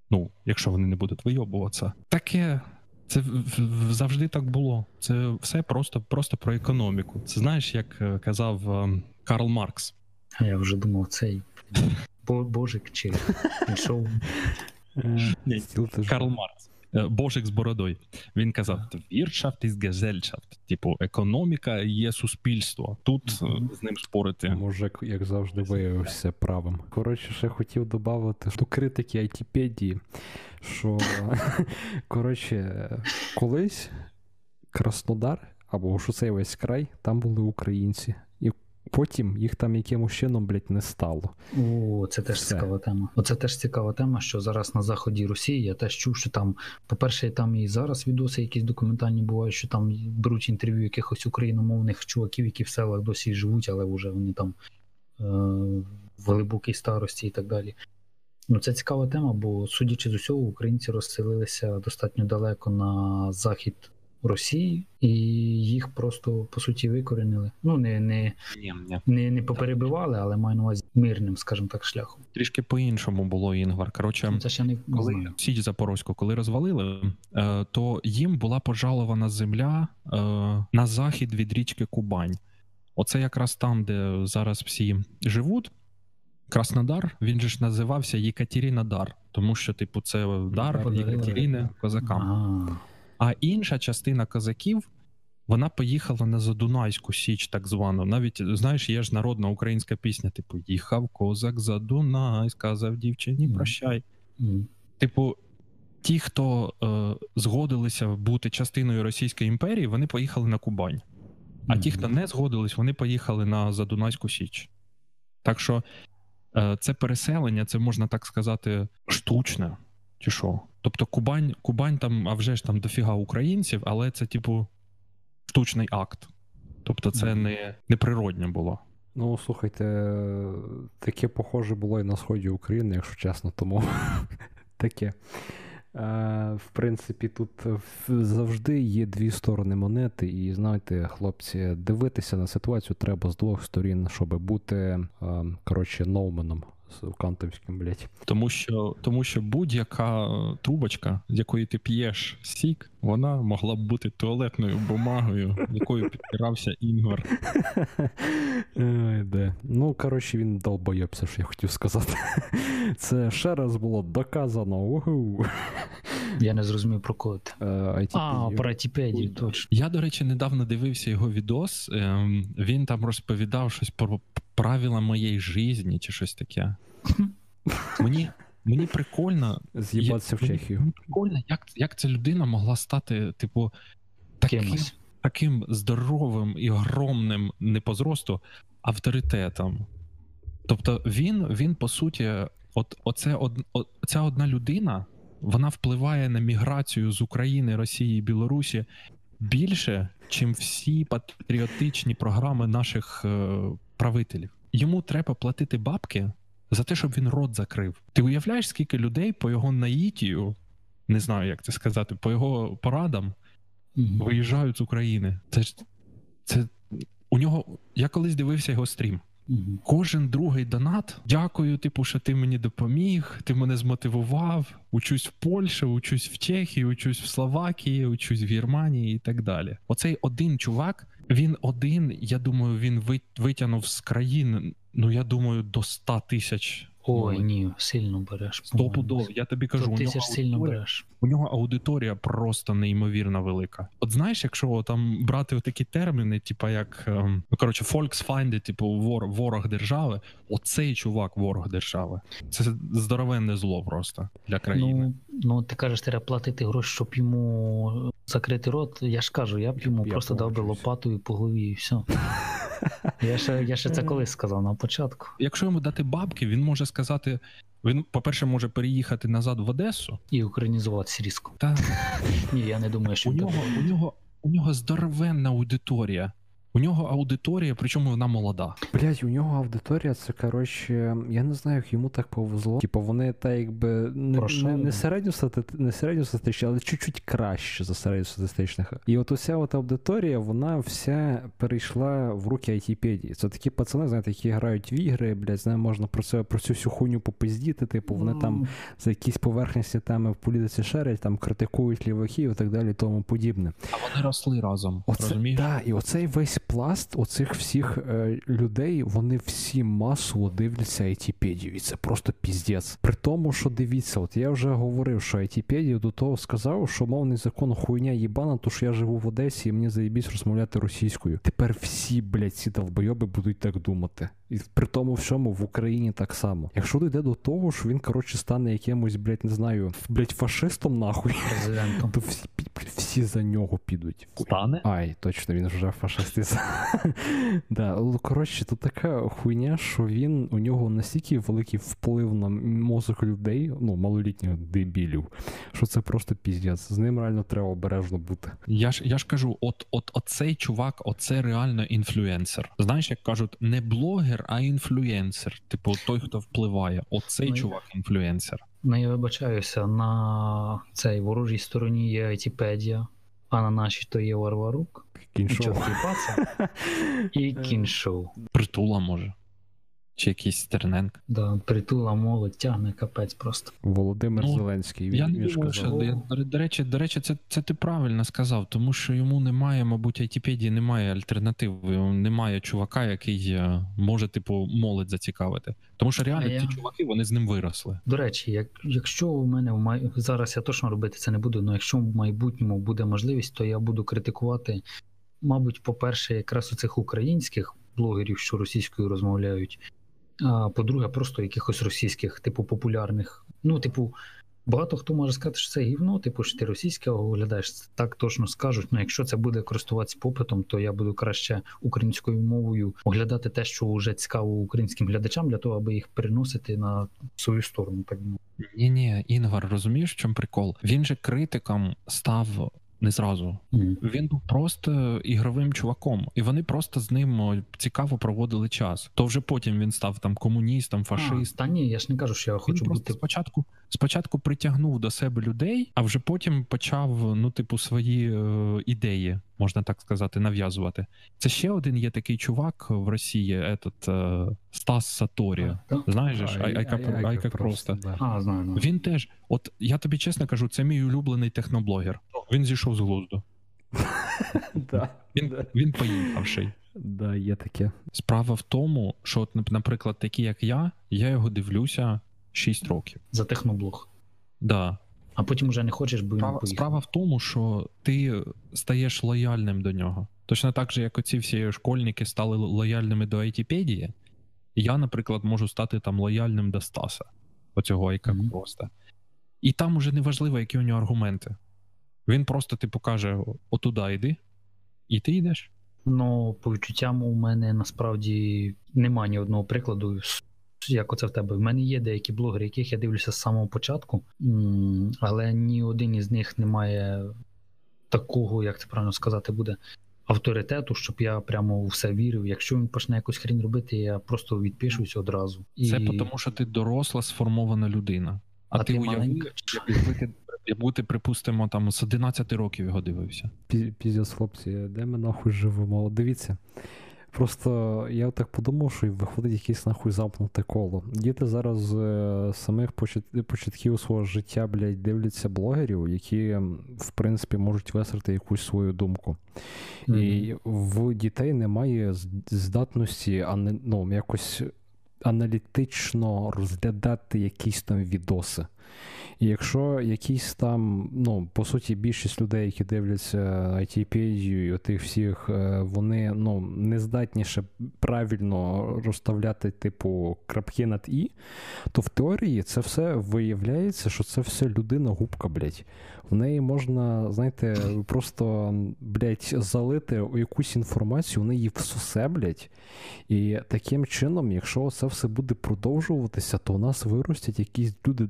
Ну, якщо вони не будуть вийобуватися. Таке. Це завжди так було. Це все просто просто про економіку. Це знаєш, як е, казав ем, Карл Маркс. А Я вже думав, цей божик чи пішов ні, Карл Маркс. Е, Божик з бородою. Він казав: Wirtschaft ist Gesellschaft. Типу, економіка є суспільство. Тут mm-hmm. з ним спорити. Мужик, як завжди, виявився правим. Коротше, ще хотів додати до критики Айтіпедії, що коротше, колись Краснодар або що цей весь край, там були українці. Потім їх там якимось чином, блядь, не стало. О, це теж Все. цікава тема. Оце теж цікава тема, що зараз на заході Росії я теж чув, що там, по-перше, там і зараз відоси, якісь документальні бувають, що там беруть інтерв'ю якихось україномовних чуваків, які в селах досі живуть, але вже вони там е- в глибокій старості і так далі. Ну, це цікава тема, бо судячи з усього, українці розселилися достатньо далеко на захід Росії, і їх просто по суті викорінили. Ну не не, не, не поперебивали, але маю на увазі мирним, скажімо так, шляхом. Трішки по-іншому було Інгвар. Коротше, це ще не коли знаю. Січ Запорозьку, коли розвалили, е, то їм була пожалована земля е, на захід від річки Кубань. Оце якраз там, де зараз всі живуть. Краснодар, він же ж називався Єкатерінодар, тому що, типу, це дар Єкатеріни козакам. Ага. А інша частина козаків вона поїхала на Задунайську Січ, так звану. Навіть знаєш, є ж народна українська пісня: типу, їхав козак за Дунай, сказав дівчині, прощай. Mm. Типу, ті, хто е, згодилися бути частиною Російської імперії, вони поїхали на Кубань. А mm. ті, хто не згодились, вони поїхали на Задунайську Січ. Так що е, це переселення, це можна так сказати, штучне. Чи що? Тобто Кубань, Кубань там, а вже ж там дофіга українців, але це, типу, штучний акт. Тобто, це не, не природньо було. Ну, слухайте, таке похоже було і на сході України, якщо чесно, тому таке. В принципі, тут завжди є дві сторони монети, і знаєте, хлопці, дивитися на ситуацію треба з двох сторін, щоб бути коротше, ноуменом кантовським, блять. Тому що тому що будь-яка трубочка, з якої ти п'єш сік, вона могла б бути туалетною бумагою, якою підпирався Інгвар. Де. Ну, коротше, він долбойобся, що я хотів сказати. Це ще раз було доказано. Угу. Я не зрозумів про кого ти. Е, а, про айтіпедію, точно. Я, до речі, недавно дивився його відос. Ем, він там розповідав щось про правила моєї житті чи щось таке. Мені мені прикольно з'їбатися в Чехію. Мені прикольно, як як ця людина могла стати, типу, таким таким здоровим і огромним не по зросту авторитетом. Тобто, він, він по суті, от оце, од, ця одна людина вона впливає на міграцію з України, Росії і Білорусі більше, чим всі патріотичні програми наших е, правителів. Йому треба платити бабки за те, щоб він рот закрив. Ти уявляєш, скільки людей по його наїтію, не знаю, як це сказати, по його порадам mm виїжджають з України. Це ж це у нього. Я колись дивився його стрім. mm Кожен другий донат. Дякую, типу, що ти мені допоміг, ти мене змотивував. Учусь в Польщі, учусь в Чехії, учусь в Словакії, учусь в Германії і так далі. Оцей один чувак він один, я думаю, він витягнув з країн, ну я думаю, до 100 тисяч. Ой, ну, ні, сильно береш. Стопудов, я тобі кажу, у нього, сильно береш. у нього аудиторія просто неймовірно велика. От знаєш, якщо там брати такі терміни, типу як ем, ну коротше, Volksfeinde, типу вор, ворог держави, оцей чувак ворог держави. Це здоровенне зло просто для країни. Ну, ну ти кажеш, треба платити гроші, щоб йому закрити рот. Я ж кажу, я б йому я просто дав би лопатою по голові і все. Я ще я ще це колись сказав на початку. Якщо йому дати бабки, він може сказати: він, по-перше, може переїхати назад в Одесу і українізуватися різко. Та ні, я не думаю, що у нього у нього у нього здоровенна аудиторія. У нього аудиторія, причому вона молода. Блять, у нього аудиторія, це коротше, я не знаю, як йому так повезло. Типу, вони так якби не не, не середньостатичні, але чуть-чуть краще за середньостатичних. І от уся от аудиторія, вона вся перейшла в руки айтіпедії. Це такі пацани, знаєте, які грають в ігри, блядь, знає, можна про це про цю всю хуйню попиздіти. Типу, вони mm. там за якісь поверхності теми в політиці шерять, там критикують ліваків і так далі, і тому подібне. А вони росли разом. Оце, розумієш? Так, і оцей весь пласт оцих всіх е, людей, вони всі масово дивляться айтіпедію, і це просто піздець. При тому, що дивіться, от я вже говорив, що айтіпедію до того сказав, що мовний закон хуйня їбана, то що я живу в Одесі і мені заєбісь розмовляти російською. Тепер всі, блядь, ці довбойоби будуть так думати. І при тому всьому в Україні так само. Якщо дійде до того, що він, коротше, стане якимось, блядь, не знаю, блядь, фашистом нахуй, Президентом. то всі всі за нього підуть. Стане? Ай, точно, він вже фашист. да, Коротше, тут така хуйня, що він у нього настільки великий вплив на мозок людей, ну, малолітніх дебілів, що це просто піздець. З ним реально треба обережно бути. Я ж я ж кажу, от от оцей чувак, оце реально інфлюенсер. Знаєш, як кажуть, не блогер, а інфлюенсер. Типу, той, хто впливає. Оцей ну, чувак інфлюенсер. Ну, я вибачаюся, на цій ворожій стороні є айтіпедія а на нашій то є Варварук, Кіншоу. І кіншоу. Притула може. Чи якийсь Стерненко. Да, притула молодь тягне капець просто. Володимир Ну, Зеленський. Він, Я не думаю, що я, до- до речі, до речі, це, це ти правильно сказав, тому що йому немає, мабуть, айтіпедії немає альтернативи. Немає чувака, який е, може, типу, молодь зацікавити. Тому що реально А я- чуваки вони з ним виросли. До речі, як, якщо у мене в май... зараз я точно робити це не буду, але якщо в майбутньому буде можливість, то я буду критикувати, мабуть, по-перше, якраз у цих українських блогерів, що російською розмовляють. А по-друге, просто якихось російських, типу, популярних. Ну, типу, багато хто може сказати, що це гівно, типу, що ти російське оглядаєш, так точно скажуть. Ну, якщо це буде користуватися попитом, то я буду краще українською мовою оглядати те, що вже цікаво українським глядачам, для того, аби їх переносити на свою сторону. Ні, ні, Інгвар, розумієш, в чому прикол? Він же критиком став не зразу. Мгм. Він був просто ігровим чуваком, і вони просто з ним цікаво проводили час. То вже потім він став там комуністом, фашистом. та ні, я ж не кажу, що я хочу просто бути. спочатку, спочатку притягнув до себе людей, а вже потім почав, ну, типу, свої е, ідеї, можна так сказати, нав'язувати. Це ще один є такий чувак в Росії, этот, е, Стас Саторі. Знаєш, же ж, ай, ай, як- ай, як просто. Він теж, от я тобі чесно кажу, це мій улюблений техноблогер. Він зійшов з глузду. Він, він поїхавший. Да, є таке. Справа в тому, що, от, наприклад, такі як я, я його дивлюся 6 років. За техноблог. Да. А потім вже не хочеш, бо він Справа, справа в тому, що ти стаєш лояльним до нього. Точно так же, як оці всі школьники стали лояльними до айтіпедії, я, наприклад, можу стати там лояльним до Стаса, оцього айка Мгм. просто. І там уже не важливо, які у нього аргументи. Він просто типу каже: отуда йди, і ти йдеш. Ну, по відчуттям у мене насправді немає ні одного прикладу, як оце в тебе. В мене є деякі блогери, яких я дивлюся з самого початку, але ні один із них не має такого, як це правильно сказати, буде. Авторитету, щоб я прямо у все вірив. Якщо він почне якусь хрінь робити, я просто відпишусь одразу. І... Це тому, що ти доросла, сформована людина. А, А ти, ти уяви, маленька. якби ти, якби ти, припустимо, там з 11 років його дивився. Пі- Піздець, хлопці, де ми нахуй живемо? Дивіться. Просто я так подумав, що виходить якесь нахуй замкнуте коло. Діти зараз з е, самих початків свого життя, блядь, дивляться блогерів, які, в принципі, можуть висрати якусь свою думку. Мгм. І в дітей немає здатності ну, якось аналітично розглядати якісь там відоси. І якщо якісь там, ну, по суті, більшість людей, які дивляться ITPedію і отих всіх, е, вони ну, не здатні ще правильно розставляти, типу, крапки над І, то в теорії це все виявляється, що це все людина-губка, блядь. В неї можна, знаєте, просто, блядь, залити якусь інформацію, вони її всусе, блядь. І таким чином, якщо це все буде продовжуватися, то у нас виростять якісь люди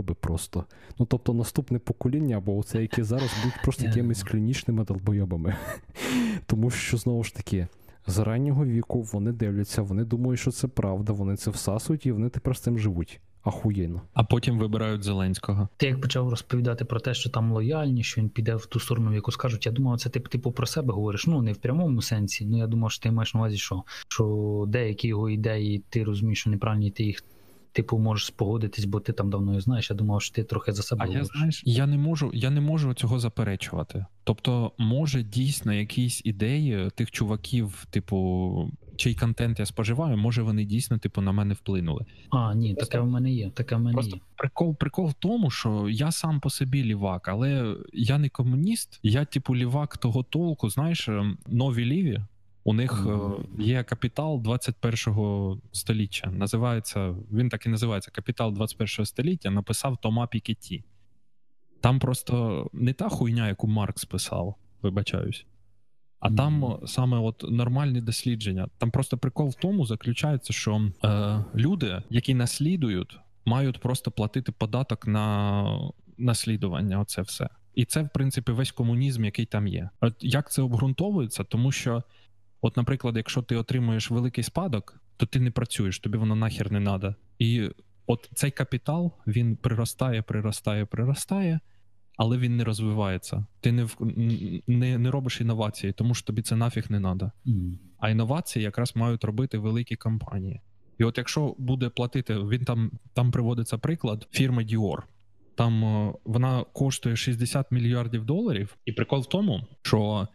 долбойоби просто. Ну тобто наступне покоління, або оце, які зараз будуть просто якимись клінічними долбойобами. Тому що знову ж таки. З раннього віку вони дивляться, вони думають, що це правда, вони це всасують, і вони тепер з цим живуть. Ахуєнно. А потім вибирають Зеленського. Ти як почав розповідати про те, що там лояльні, що він піде в ту сторону, в яку скажуть, я думав, це ти типу про себе говориш. Ну не в прямому сенсі. Ну я думав, що ти маєш на увазі, що, що деякі його ідеї, ти розумієш, що неправильні, ти їх типу можеш спогодитись, бо ти там давно їх знаєш. Я думав, що ти трохи за себе А я знаєш, я не можу, я не можу цього заперечувати. Тобто, може дійсно якісь ідеї тих чуваків, типу, чий контент я споживаю, може вони дійсно, типу, на мене вплинули. А, ні, Просто- таке в мене є. Таке в мене Просто є. прикол, прикол в тому, що я сам по собі лівак, але я не комуніст, я, типу, лівак того толку, знаєш, ем, нові ліві. У них е, є капітал 21-го століття. Називається, він так і називається Капітал 21-го століття. Написав Тома Пікетті. Там просто не та хуйня, яку Маркс писав, вибачаюсь. А там саме от нормальні дослідження. Там просто прикол в тому заключається, що е, люди, які наслідують, мають просто платити податок на наслідування. Оце все. І це, в принципі, весь комунізм, який там є. От як це обґрунтовується? Тому що, от, наприклад, якщо ти отримуєш великий спадок, то ти не працюєш, тобі воно нахер не треба. І от цей капітал він приростає, приростає, приростає. але він не розвивається. Ти не не, не робиш інновації, тому що тобі це нафіг не треба. Mm. А інновації якраз мають робити великі компанії. І от якщо буде платити, він там там приводиться приклад фірми Dior. Там е, вона коштує 60 мільярдів доларів, і прикол в тому, що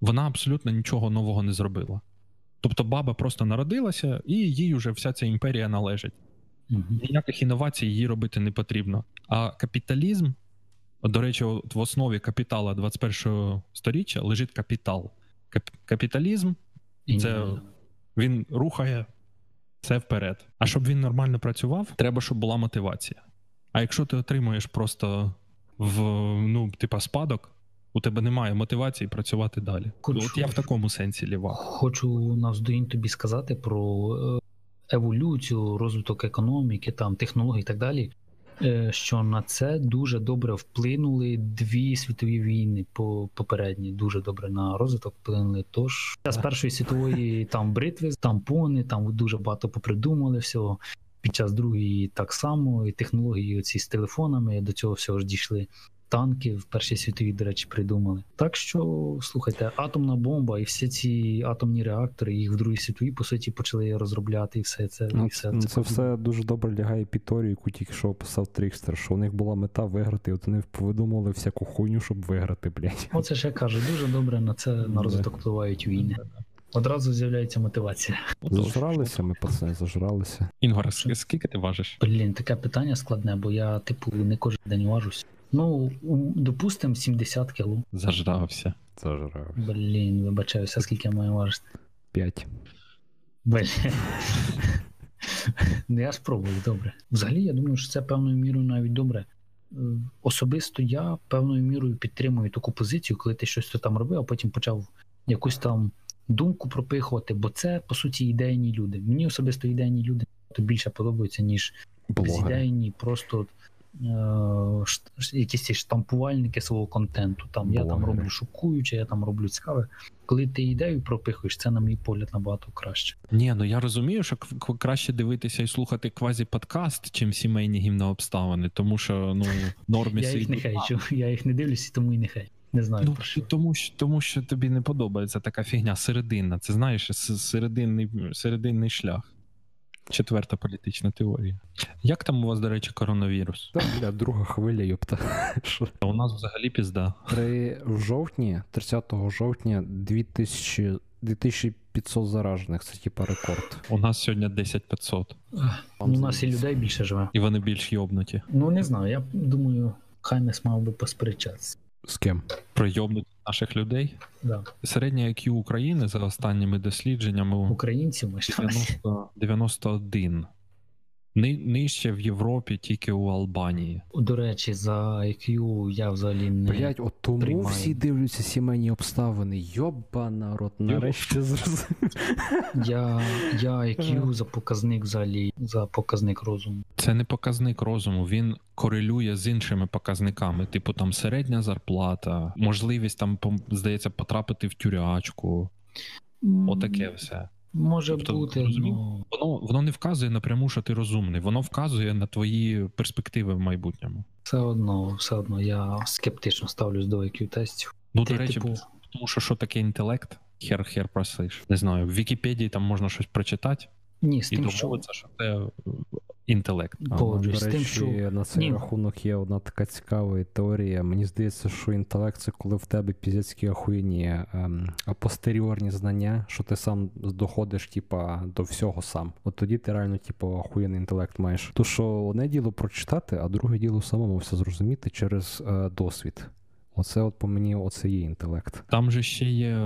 вона абсолютно нічого нового не зробила. Тобто баба просто народилася, і їй вже вся ця імперія належить. Угу. Ніяких інновацій їй робити не потрібно. А капіталізм, до речі, от в основі капітала 21-го століття лежить капітал. Кап- капіталізм це він рухає все вперед. А щоб він нормально працював, треба, щоб була мотивація. А якщо ти отримуєш просто в ну, типа спадок, у тебе немає мотивації працювати далі. Хочу, От я в такому сенсі ліва. Хочу навздоїнь тобі сказати про е, еволюцію, розвиток економіки, там технологій і так далі. Е, що на це дуже добре вплинули дві світові війни по попередні. Дуже добре на розвиток вплинули. Тож з першої світової там бритви, тампони, там дуже багато попридумали всього. Під час другої так само, і технології оці з телефонами до цього всього ж дійшли танки в Першій світовій, до речі, придумали. Так що слухайте, атомна бомба і всі ці атомні реактори, їх в Другій світовій, по суті, почали розробляти і все це. Ну, і все це, це все дуже добре лягає під Торію, яку тільки що описав Трікстер, що у них була мета виграти, і от вони повидумали всяку хуйню, щоб виграти, блядь. Оце ж я кажу, дуже добре на це на розвиток впливають війни. Одразу з'являється мотивація. Зажралися ми, пацани, зажралися. Інгор, скільки ти важиш? Блін, таке питання складне, бо я, типу, не кожен день важусь. Ну, допустимо, 70 кіло. Зажрався. Зажрався. Блін, вибачаюся, скільки я маю важити. 5. Блін. Ну, я спробую, добре. Взагалі, я думаю, що це певною мірою навіть добре. Е, особисто я певною мірою підтримую таку позицію, коли ти щось там робив, а потім почав якусь там думку пропихувати, бо це, по суті, ідейні люди. Мені особисто ідейні люди більше подобаються, ніж безідейні, просто якісь ці штампувальники свого контенту. Там Я там роблю шокуюче, я там роблю цікаве. Коли ти ідею пропихуєш, це, на мій погляд, набагато краще. Ні, ну я розумію, що краще дивитися і слухати квазі-подкаст, чим сімейні гімнообставини, тому що ну нормі Я їх не хейчу, я їх не дивлюся, тому і не хейчу. Не знаю. Ну, про що. Тому що тому що тобі не подобається така фігня серединна. Це знаєш, серединний серединний шлях. Четверта політична теорія. Як там у вас, до речі, коронавірус? Та, бля, друга хвиля, йопта. У нас взагалі пізда. При в жовтні, 30 жовтня, 2000, 2500 заражених. Це типа рекорд. У нас сьогодні 10500. У нас і людей більше живе. І вони більш йобнуті. Ну не знаю. Я думаю, Хаймес мав би посперечатися. З ким? Пройобнуть наших людей. Да. Середня IQ України за останніми дослідженнями українців 90, 91. Нижче в Європі, тільки у Албанії. До речі, за IQ я взагалі не. Блять, от тому приймаю. всі дивляться сімейні обставини. Йоба народ, нарешті зрозумів. Я я IQ за показник взагалі, за показник розуму. Це не показник розуму, він корелює з іншими показниками, типу там середня зарплата, можливість там, здається, потрапити в тюрячку. Отаке все. Може тобто, бути. Ну... Воно воно не вказує напряму, що ти розумний, воно вказує на твої перспективи в майбутньому. Все одно, все одно я скептично ставлюсь до IQ тестів. Ну, ти, до речі, типу... тому що що таке інтелект? Хер-хер просиш. Не знаю, в Вікіпедії там можна щось прочитати. Ні, з і тим, що... що це інтелект. Погоджуюсь з тим, що на цей Ні. рахунок є одна така цікава теорія. Мені здається, що інтелект це коли в тебе піздецькі охуєнні ем, апостеріорні знання, що ти сам доходиш, типа, до всього сам. От тоді ти реально, типу, охуєнний інтелект маєш. То що одне діло прочитати, а друге діло самому все зрозуміти через е, досвід. Оце от по мені оце є інтелект. Там же ще є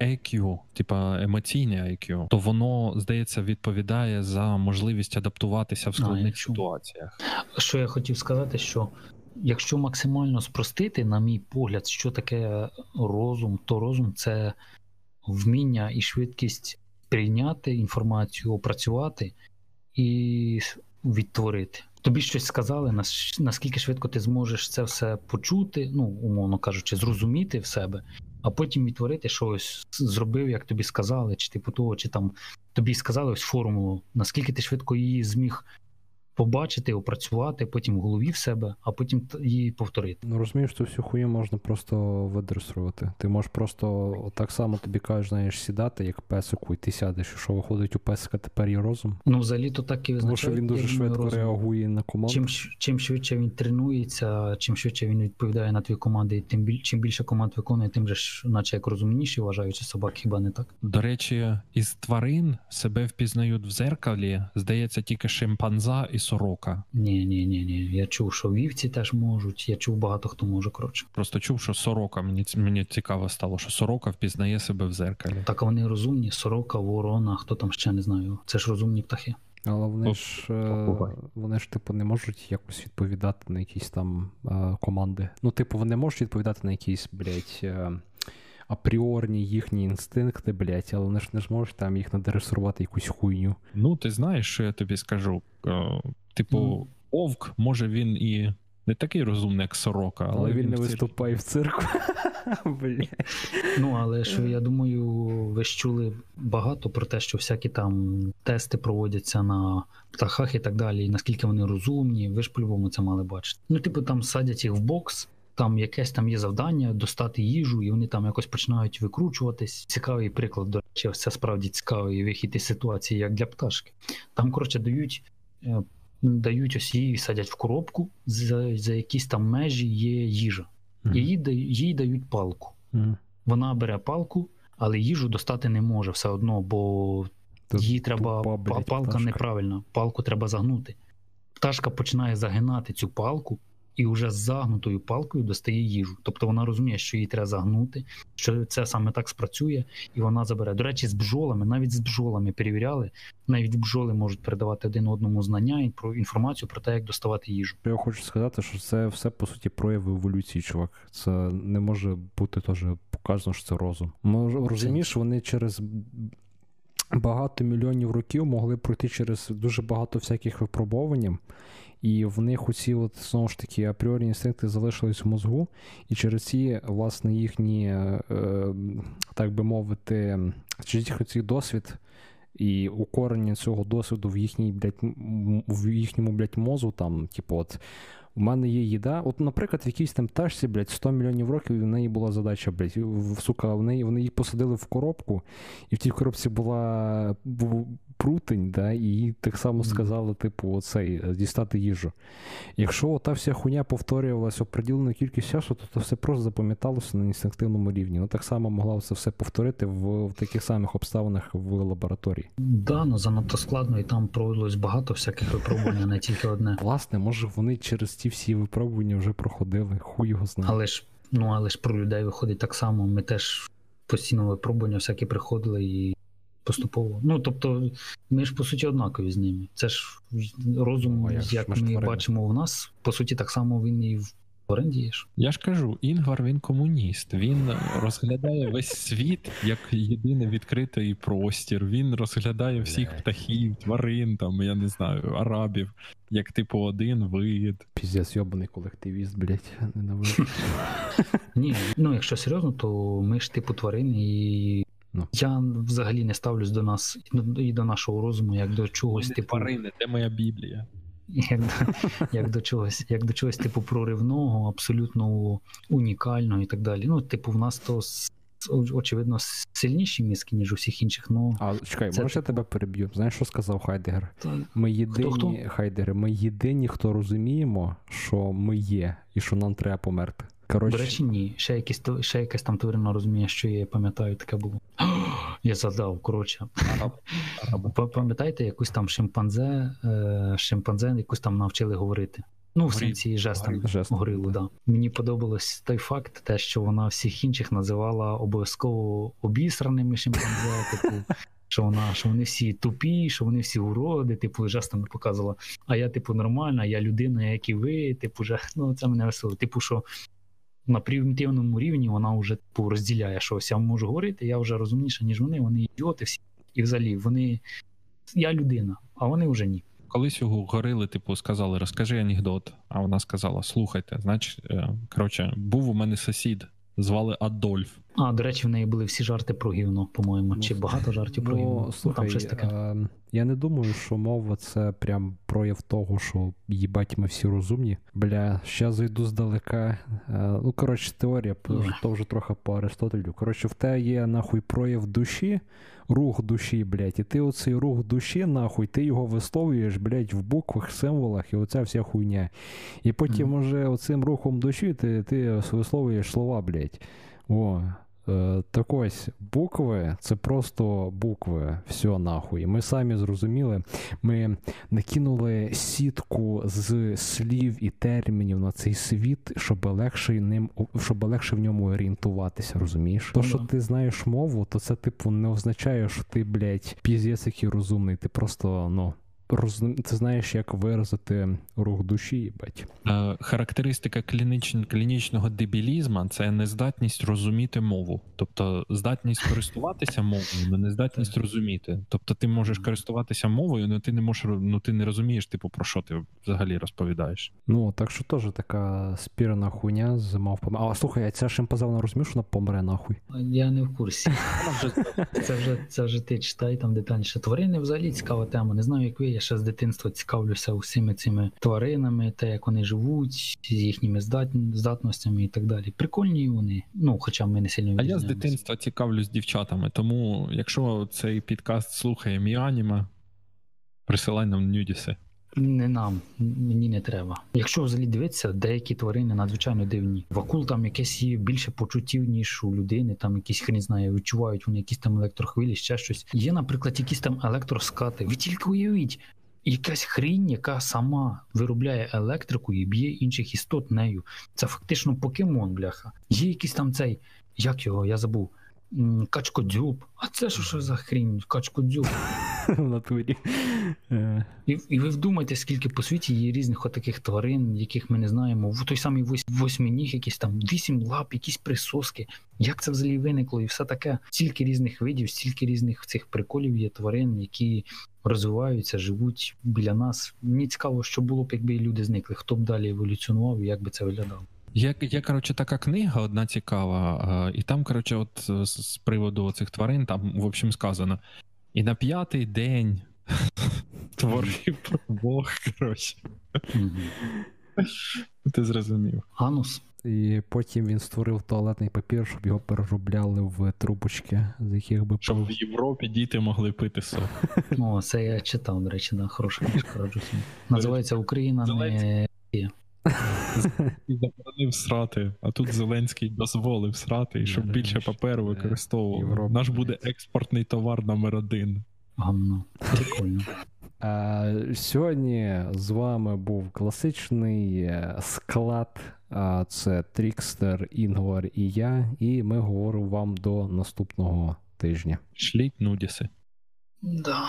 EQ, типа емоційне IQ, то воно здається відповідає за можливість адаптуватися в складних а, ситуаціях. Що я хотів сказати, що якщо максимально спростити, на мій погляд, що таке розум, то розум це вміння і швидкість прийняти інформацію, опрацювати і відтворити тобі щось сказали, наскільки швидко ти зможеш це все почути, ну, умовно кажучи, зрозуміти в себе, а потім відтворити щось, зробив, як тобі сказали, чи типу того, чи там тобі сказали ось формулу, наскільки ти швидко її зміг побачити, опрацювати, потім в голові в себе, а потім її повторити. Ну розумієш, цю всю хую можна просто видресувати. Ти можеш просто так само тобі кажеш, знаєш, сідати, як песику, і ти сядеш, і що виходить у песика тепер є розум. Ну, взагалі то так і Тому що він дуже швидко розум. реагує на команду. Чим чим швидше він тренується, чим швидше він відповідає на твої команди, і тим біль, чим більше команд виконує, тим же ж, наче як розумніші, вважаючи собак, хіба не так? До речі, із тварин себе впізнають в зеркалі, здається, тільки шимпанза і сорока. Ні, ні, ні, ні. Я чув, що вівці теж можуть. Я чув багато хто може. Коротше, просто чув, що сорока. Мені мені цікаво стало, що сорока впізнає себе в зеркалі. Так а вони розумні. Сорока, ворона, хто там ще не знаю. Це ж розумні птахи. Але вони ж е, вони ж типу не можуть якось відповідати на якісь там е, команди. Ну, типу, вони можуть відповідати на якісь, блядь, е, апріорні їхні інстинкти, блядь, але вони ж не зможуть там їх надресувати якусь хуйню. Ну, ти знаєш, що я тобі скажу? Типу, mm. Овк, може він і не такий розумний, як сорока, але, але він, він не виступає в цирку. Ну, але що я думаю, ви ж чули багато про те, що всякі там тести проводяться на птахах і так далі, і наскільки вони розумні, ви ж по-любому це мали бачити. Ну, типу, там садять їх в бокс. Там якесь там є завдання достати їжу, і вони там якось починають викручуватись. Цікавий приклад, до речі, ось це справді цікавий вихід із ситуації, як для пташки. Там, коротше, дають е, дають ось її садять в коробку, за за якісь там межі є їжа. Mm-hmm. Їй, їй дають палку. Mm-hmm. Вона бере палку, але їжу достати не може все одно, бо Тут їй треба палка пташка. неправильна, палку треба загнути. Пташка починає загинати цю палку і вже з загнутою палкою достає їжу. Тобто вона розуміє, що її треба загнути, що це саме так спрацює, і вона забере. До речі, з бджолами, навіть з бджолами перевіряли, навіть бджоли можуть передавати один одному знання і про інформацію про те, як доставати їжу. Я хочу сказати, що це все по суті прояви еволюції, чувак. Це не може бути теж показано, що це розум. Ми розумієш, вони через. Багато мільйонів років могли пройти через дуже багато всяких випробувань, і в них усі от, знову ж таки апріорні інстинкти залишились в мозгу, і через ці, власне, їхні, е, так би мовити, через їх досвід. І укорення цього досвіду в їхній, блядь, в їхньому, блядь, мозу, там, типу, от у мене є їда. От, наприклад, в якійсь там тачці, блядь, 100 мільйонів років, в неї була задача, блядь, сука, в неї, вони її посадили в коробку, і в тій коробці була був прутень, да, і їй так само сказали, типу, оцей, дістати їжу. Якщо ота вся хуйня повторювалася оприділену кількість часу, то це все просто запам'яталося на інстинктивному рівні. Ну так само могла це все повторити в, в таких самих обставинах в лабораторії. Да, ну занадто складно, і там проводилось багато всяких випробувань, не тільки одне. Власне, може вони через ті всі випробування вже проходили, хуй його знає. Але ж ну але ж про людей виходить так само. Ми теж постійно випробування всякі приходили і поступово. Ну тобто, ми ж по суті однакові з ними. Це ж розум, О, як, як ми тварини. бачимо в нас, по суті, так само він і в орендієш. Я ж кажу, Інгвар він комуніст. Він розглядає весь світ як єдиний відкритий простір. Він розглядає всіх птахів, тварин, там я не знаю, арабів, як типу один вид. Піздець йобаний колективіст, блять, ненавижу. Ні, ну якщо серйозно, то ми ж типу тварин і. Ну. Я взагалі не ставлюсь до нас і до нашого розуму, як до чогось типу. Тварини, де моя Біблія? Як до, як до чогось, як до чогось, типу, проривного, абсолютно унікального і так далі. Ну, типу, в нас то очевидно сильніші мізки, ніж у всіх інших. Ну, А чекай, це, може я тебе переб'ю? Знаєш, що сказав Хайдегер? Та... Ми єдині хто, хто? Хайдегер, ми єдині, хто розуміємо, що ми є, і що нам треба померти. Коротше... До речі, ні. Ще якісь ще якась там тварина розуміє, що я пам'ятаю, таке було. Я задав, коротше. Пам'ятаєте, якусь там шимпанзе, е, шимпанзе якусь там навчили говорити. Ну, в сенсі жестом горилу, да. Мені подобалось той факт, те, що вона всіх інших називала обов'язково обісраними шимпанзе, типу, що вона, що вони всі тупі, що вони всі уроди, типу, жестами показувала. А я, типу, нормальна, я людина, як і ви, типу, же, ну це мене весело. Типу, що на примітивному рівні вона вже типу, розділяє, що я можу говорити, я вже розумніша, ніж вони, вони ідіоти всі. І взагалі вони. Я людина, а вони вже ні. Колись його горили, типу, сказали, розкажи анекдот. А вона сказала: слухайте, значить, е, коротше, був у мене сусід, звали Адольф. А, до речі, в неї були всі жарти про гівно, по-моєму, чи багато жартів про гівно. Ну, слухай, там щось таке. Е, я не думаю, що мова це прям прояв того, що їбать ми всі розумні. Бля, ще зайду здалека. Е, ну, коротше, теорія, то вже трохи по Аристотелю. Коротше, в тебе є нахуй прояв душі, рух душі, блядь, і ти оцей рух душі, нахуй, ти його висловлюєш, блядь, в буквах, символах, і оця вся хуйня. І потім, уже оцим рухом душі ти, ти висловлюєш слова, блядь. О, так ось букви це просто букви. Все нахуй. Ми самі зрозуміли. Ми накинули сітку з слів і термінів на цей світ, щоб легше ним, щоб легше в ньому орієнтуватися, розумієш? То, що ти знаєш мову, то це типу не означає, що ти, блядь, піздець який розумний. Ти просто, ну. Роз... Ти знаєш, як виразити рух душі, їбать. Е, характеристика клініч... клінічного дебілізму це нездатність розуміти мову. Тобто здатність користуватися мовою, але нездатність розуміти. Тобто ти можеш користуватися мовою, але ти не можеш ну ти не розумієш, типу, про що ти взагалі розповідаєш. Ну, так що теж така спірна хуйня з мавпами. А слухай, а ця шимпаза розумієш, що вона помре нахуй. Я не в курсі. Це вже це вже ти читай там детальніше. Тварини взагалі цікава тема. Не знаю, як ви ще з дитинства цікавлюся усіми цими тваринами, те, як вони живуть, з їхніми здатностями і так далі. Прикольні вони. Ну, хоча ми не сильно А я з дитинства цікавлюсь дівчатами. Тому, якщо цей підкаст слухає Міаніма, присилай нам нюдіси. Не нам, мені не треба. Якщо взагалі дивитися, деякі тварини надзвичайно дивні. В акул там якесь є більше почуттів, ніж у людини, там якісь хрін знає, відчувають вони якісь там електрохвилі, ще щось. Є, наприклад, якісь там електроскати. Ви тільки уявіть, якась хрінь, яка сама виробляє електрику і б'є інших істот нею. Це фактично покемон, бляха. Є якийсь там цей, як його, я забув. Качкодзюб. А це що, що за хрінь? Качкодзюб. В натурі. Е. І і ви вдумайте, скільки по світі є різних отаких тварин, яких ми не знаємо. В той самий восьминіг, якісь там вісім лап, якісь присоски. Як це взагалі виникло? І все таке. Стільки різних видів, стільки різних цих приколів є тварин, які розвиваються, живуть біля нас. Мені цікаво, що було б, якби люди зникли, хто б далі еволюціонував і як би це виглядало. Є, є коротше, така книга одна цікава, і там, коротше, от з приводу цих тварин, там, в общем, сказано. І на п'ятий день творив про Бог, коротше. Ти зрозумів. Анус. І потім він створив туалетний папір, щоб його переробляли в трубочки, з яких би Щоб в Європі діти могли пити сок. О, це я читав, до речі, да, хороша книжка раджу. Називається Україна не заборонив срати, а тут Зеленський дозволив срати, і щоб більше паперу використовував. Наш буде експортний товар номер один. Гамно. Прикольно. А, Сьогодні з вами був класичний е, склад. А Це Трікстер, Інгвар і я, і ми говоримо вам до наступного тижня. Шліть нудіси. Да.